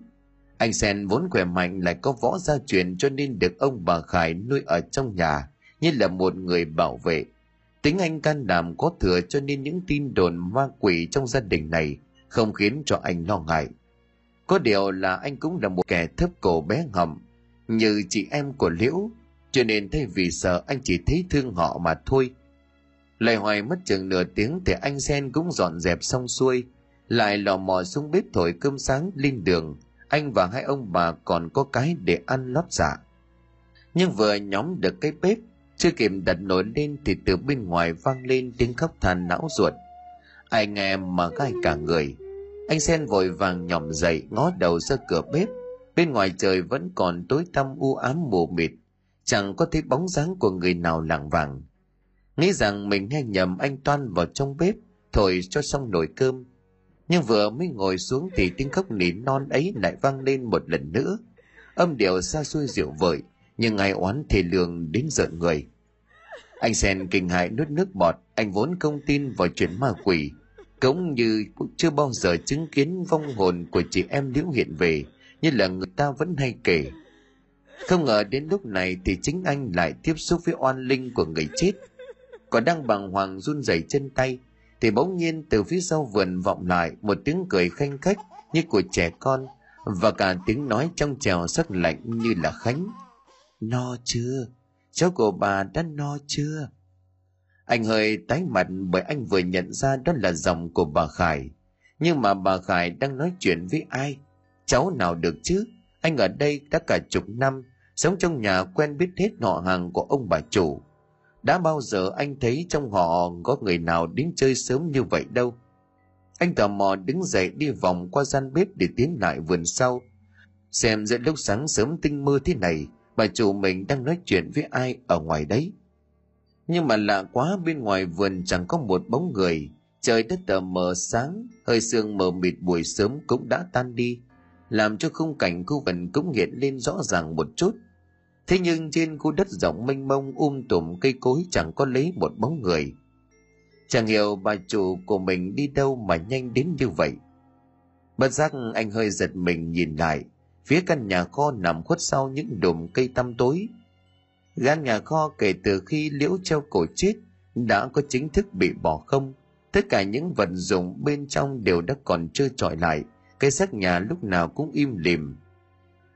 S1: Anh Sen vốn khỏe mạnh lại có võ gia truyền cho nên được ông bà Khải nuôi ở trong nhà như là một người bảo vệ. Tính anh can đảm có thừa cho nên những tin đồn ma quỷ trong gia đình này không khiến cho anh lo ngại. Có điều là anh cũng là một kẻ thấp cổ bé ngầm, như chị em của Liễu, cho nên thay vì sợ anh chỉ thấy thương họ mà thôi. Lại hoài mất chừng nửa tiếng thì anh Sen cũng dọn dẹp xong xuôi, lại lò mò xuống bếp thổi cơm sáng lên đường, anh và hai ông bà còn có cái để ăn lót dạ. Nhưng vừa nhóm được cái bếp chưa kịp đặt nổi lên thì từ bên ngoài vang lên tiếng khóc than não ruột. Ai nghe mà gai cả người. Anh Sen vội vàng nhòm dậy ngó đầu ra cửa bếp. Bên ngoài trời vẫn còn tối tăm u ám mù mịt. Chẳng có thấy bóng dáng của người nào lảng vàng. Nghĩ rằng mình nghe nhầm anh toan vào trong bếp thổi cho xong nồi cơm. Nhưng vừa mới ngồi xuống thì tiếng khóc nỉ non ấy lại vang lên một lần nữa. Âm điệu xa xôi rượu vợi nhưng ai oán thề lường đến giận người. Anh Sen kinh hại nuốt nước bọt, anh vốn không tin vào chuyện ma quỷ, cũng như chưa bao giờ chứng kiến vong hồn của chị em liễu hiện về, như là người ta vẫn hay kể. Không ngờ đến lúc này thì chính anh lại tiếp xúc với oan linh của người chết. Còn đang bàng hoàng run rẩy chân tay, thì bỗng nhiên từ phía sau vườn vọng lại một tiếng cười khanh khách như của trẻ con và cả tiếng nói trong trèo sắc lạnh như là khánh No chưa? Cháu của bà đã no chưa? Anh hơi tái mặt bởi anh vừa nhận ra đó là dòng của bà Khải. Nhưng mà bà Khải đang nói chuyện với ai? Cháu nào được chứ? Anh ở đây đã cả chục năm, sống trong nhà quen biết hết họ hàng của ông bà chủ. Đã bao giờ anh thấy trong họ có người nào đến chơi sớm như vậy đâu? Anh tò mò đứng dậy đi vòng qua gian bếp để tiến lại vườn sau. Xem giữa lúc sáng sớm tinh mơ thế này, bà chủ mình đang nói chuyện với ai ở ngoài đấy nhưng mà lạ quá bên ngoài vườn chẳng có một bóng người trời đất tờ mờ sáng hơi sương mờ mịt buổi sớm cũng đã tan đi làm cho khung cảnh khu vườn cũng hiện lên rõ ràng một chút. Thế nhưng trên khu đất rộng mênh mông um tùm cây cối chẳng có lấy một bóng người. Chẳng hiểu bà chủ của mình đi đâu mà nhanh đến như vậy. Bất giác anh hơi giật mình nhìn lại, phía căn nhà kho nằm khuất sau những đùm cây tăm tối. Gian nhà kho kể từ khi liễu treo cổ chết đã có chính thức bị bỏ không. Tất cả những vật dụng bên trong đều đã còn chưa trọi lại cái xác nhà lúc nào cũng im lìm.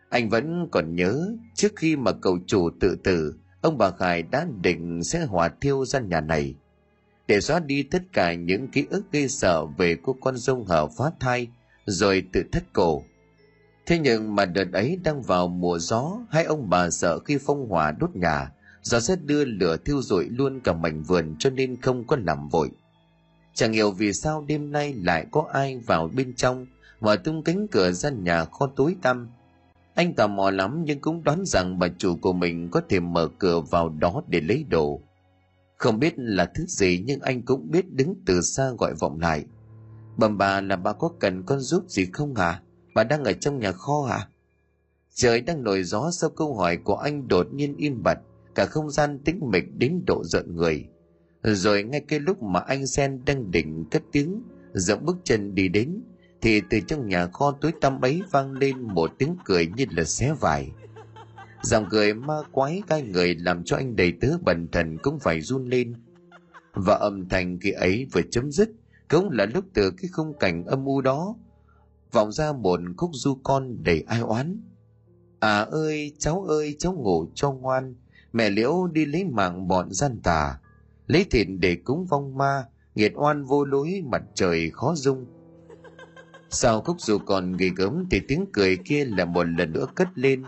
S1: Anh vẫn còn nhớ trước khi mà cậu chủ tự tử ông bà khải đã định sẽ hỏa thiêu gian nhà này. Để xóa đi tất cả những ký ức gây sợ về cô con dung hở phá thai rồi tự thất cổ. Thế nhưng mà đợt ấy đang vào mùa gió, hai ông bà sợ khi phong hỏa đốt nhà, gió sẽ đưa lửa thiêu rụi luôn cả mảnh vườn cho nên không có làm vội. Chẳng hiểu vì sao đêm nay lại có ai vào bên trong mở tung cánh cửa ra nhà kho tối tăm. Anh tò mò lắm nhưng cũng đoán rằng bà chủ của mình có thể mở cửa vào đó để lấy đồ. Không biết là thứ gì nhưng anh cũng biết đứng từ xa gọi vọng lại. Bẩm bà là bà có cần con giúp gì không hả? Bà đang ở trong nhà kho hả? Trời đang nổi gió sau câu hỏi của anh đột nhiên im bặt, cả không gian tĩnh mịch đến độ giận người. Rồi ngay cái lúc mà anh sen đang định cất tiếng dẫm bước chân đi đến thì từ trong nhà kho tối tăm ấy vang lên một tiếng cười như là xé vải. Dòng cười ma quái gai người làm cho anh đầy tớ bần thần cũng phải run lên. Và âm thanh kia ấy vừa chấm dứt, cũng là lúc từ cái khung cảnh âm u đó, vọng ra một khúc du con đầy ai oán. À ơi, cháu ơi, cháu ngủ cho ngoan, mẹ liễu đi lấy mạng bọn gian tà. Lấy thịt để cúng vong ma, nghiệt oan vô lối, mặt trời khó dung sau khúc dù còn ghê gớm thì tiếng cười kia là một lần nữa cất lên.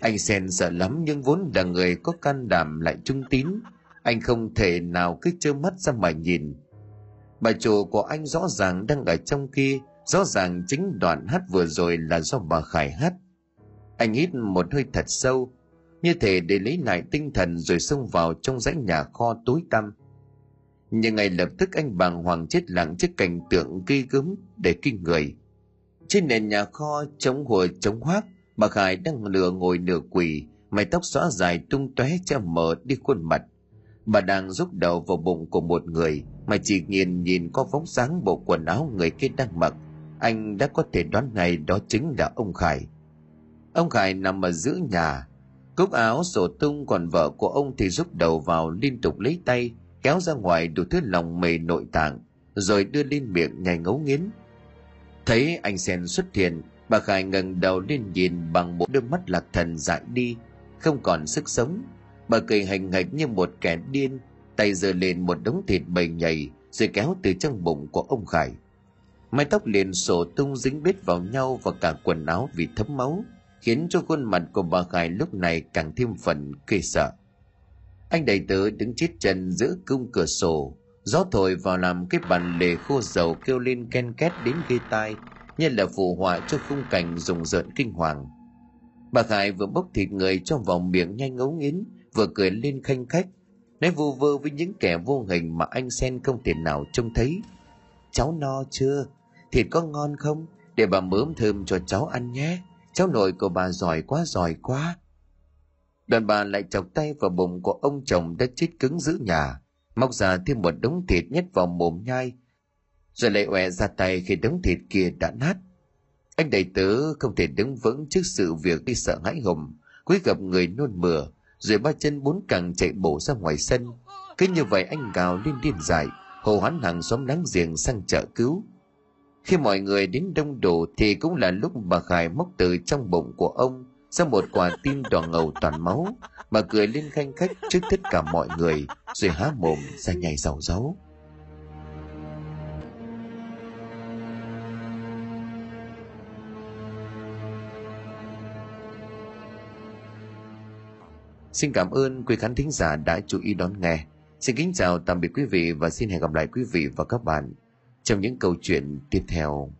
S1: Anh sen sợ lắm nhưng vốn là người có can đảm lại trung tín. Anh không thể nào cứ trơ mắt ra mà nhìn. Bà chủ của anh rõ ràng đang ở trong kia. Rõ ràng chính đoạn hát vừa rồi là do bà khải hát. Anh hít một hơi thật sâu. Như thể để lấy lại tinh thần rồi xông vào trong dãy nhà kho tối tăm. Nhưng ngay lập tức anh bàng hoàng chết lặng trước cảnh tượng ghi gớm để kinh người trên nền nhà kho chống hùa chống hoác, bà khải đang lừa ngồi nửa quỳ, mái tóc xóa dài tung tóe che mờ đi khuôn mặt. Bà đang rúc đầu vào bụng của một người, mà chỉ nhìn nhìn có vóc dáng bộ quần áo người kia đang mặc. Anh đã có thể đoán ngay đó chính là ông khải. Ông khải nằm ở giữa nhà, cúc áo sổ tung còn vợ của ông thì rúc đầu vào liên tục lấy tay, kéo ra ngoài đủ thứ lòng mề nội tạng, rồi đưa lên miệng nhai ngấu nghiến thấy anh sen xuất hiện, bà khải ngẩng đầu lên nhìn bằng một đôi mắt lạc thần dại đi, không còn sức sống. Bà cười hành hạch như một kẻ điên, tay giơ lên một đống thịt bầy nhầy, rồi kéo từ trong bụng của ông khải. Mái tóc liền sổ tung dính bết vào nhau và cả quần áo vì thấm máu, khiến cho khuôn mặt của bà khải lúc này càng thêm phần ghê sợ. Anh đầy tớ đứng chết chân giữa cung cửa sổ gió thổi vào làm cái bàn lề khô dầu kêu lên ken két đến ghê tai như là phù họa cho khung cảnh rùng rợn kinh hoàng. Bà khải vừa bốc thịt người trong vòng miệng nhanh ngấu nghiến vừa cười lên khanh khách, nói vu vơ với những kẻ vô hình mà anh sen không thể nào trông thấy. Cháu no chưa? Thịt có ngon không? Để bà mớm thơm cho cháu ăn nhé. Cháu nội của bà giỏi quá giỏi quá. Đoàn bà lại chọc tay vào bụng của ông chồng đã chết cứng giữ nhà móc ra thêm một đống thịt nhét vào mồm nhai, rồi lại òe ra tay khi đống thịt kia đã nát. Anh đầy tớ không thể đứng vững trước sự việc đi sợ hãi hùng, cúi gặp người nôn mửa, rồi ba chân bốn cẳng chạy bổ ra ngoài sân. Cứ như vậy anh gào lên điên dại hồ hoán hàng xóm láng giềng sang chợ cứu. Khi mọi người đến đông đủ thì cũng là lúc bà khải móc từ trong bụng của ông ra một quả tim đỏ ngầu toàn máu bà cười lên khanh khách trước tất cả mọi người, rồi há mồm ra nhảy giàu giấu Xin cảm ơn quý khán thính giả đã chú ý đón nghe. Xin kính chào, tạm biệt quý vị và xin hẹn gặp lại quý vị và các bạn trong những câu chuyện tiếp theo.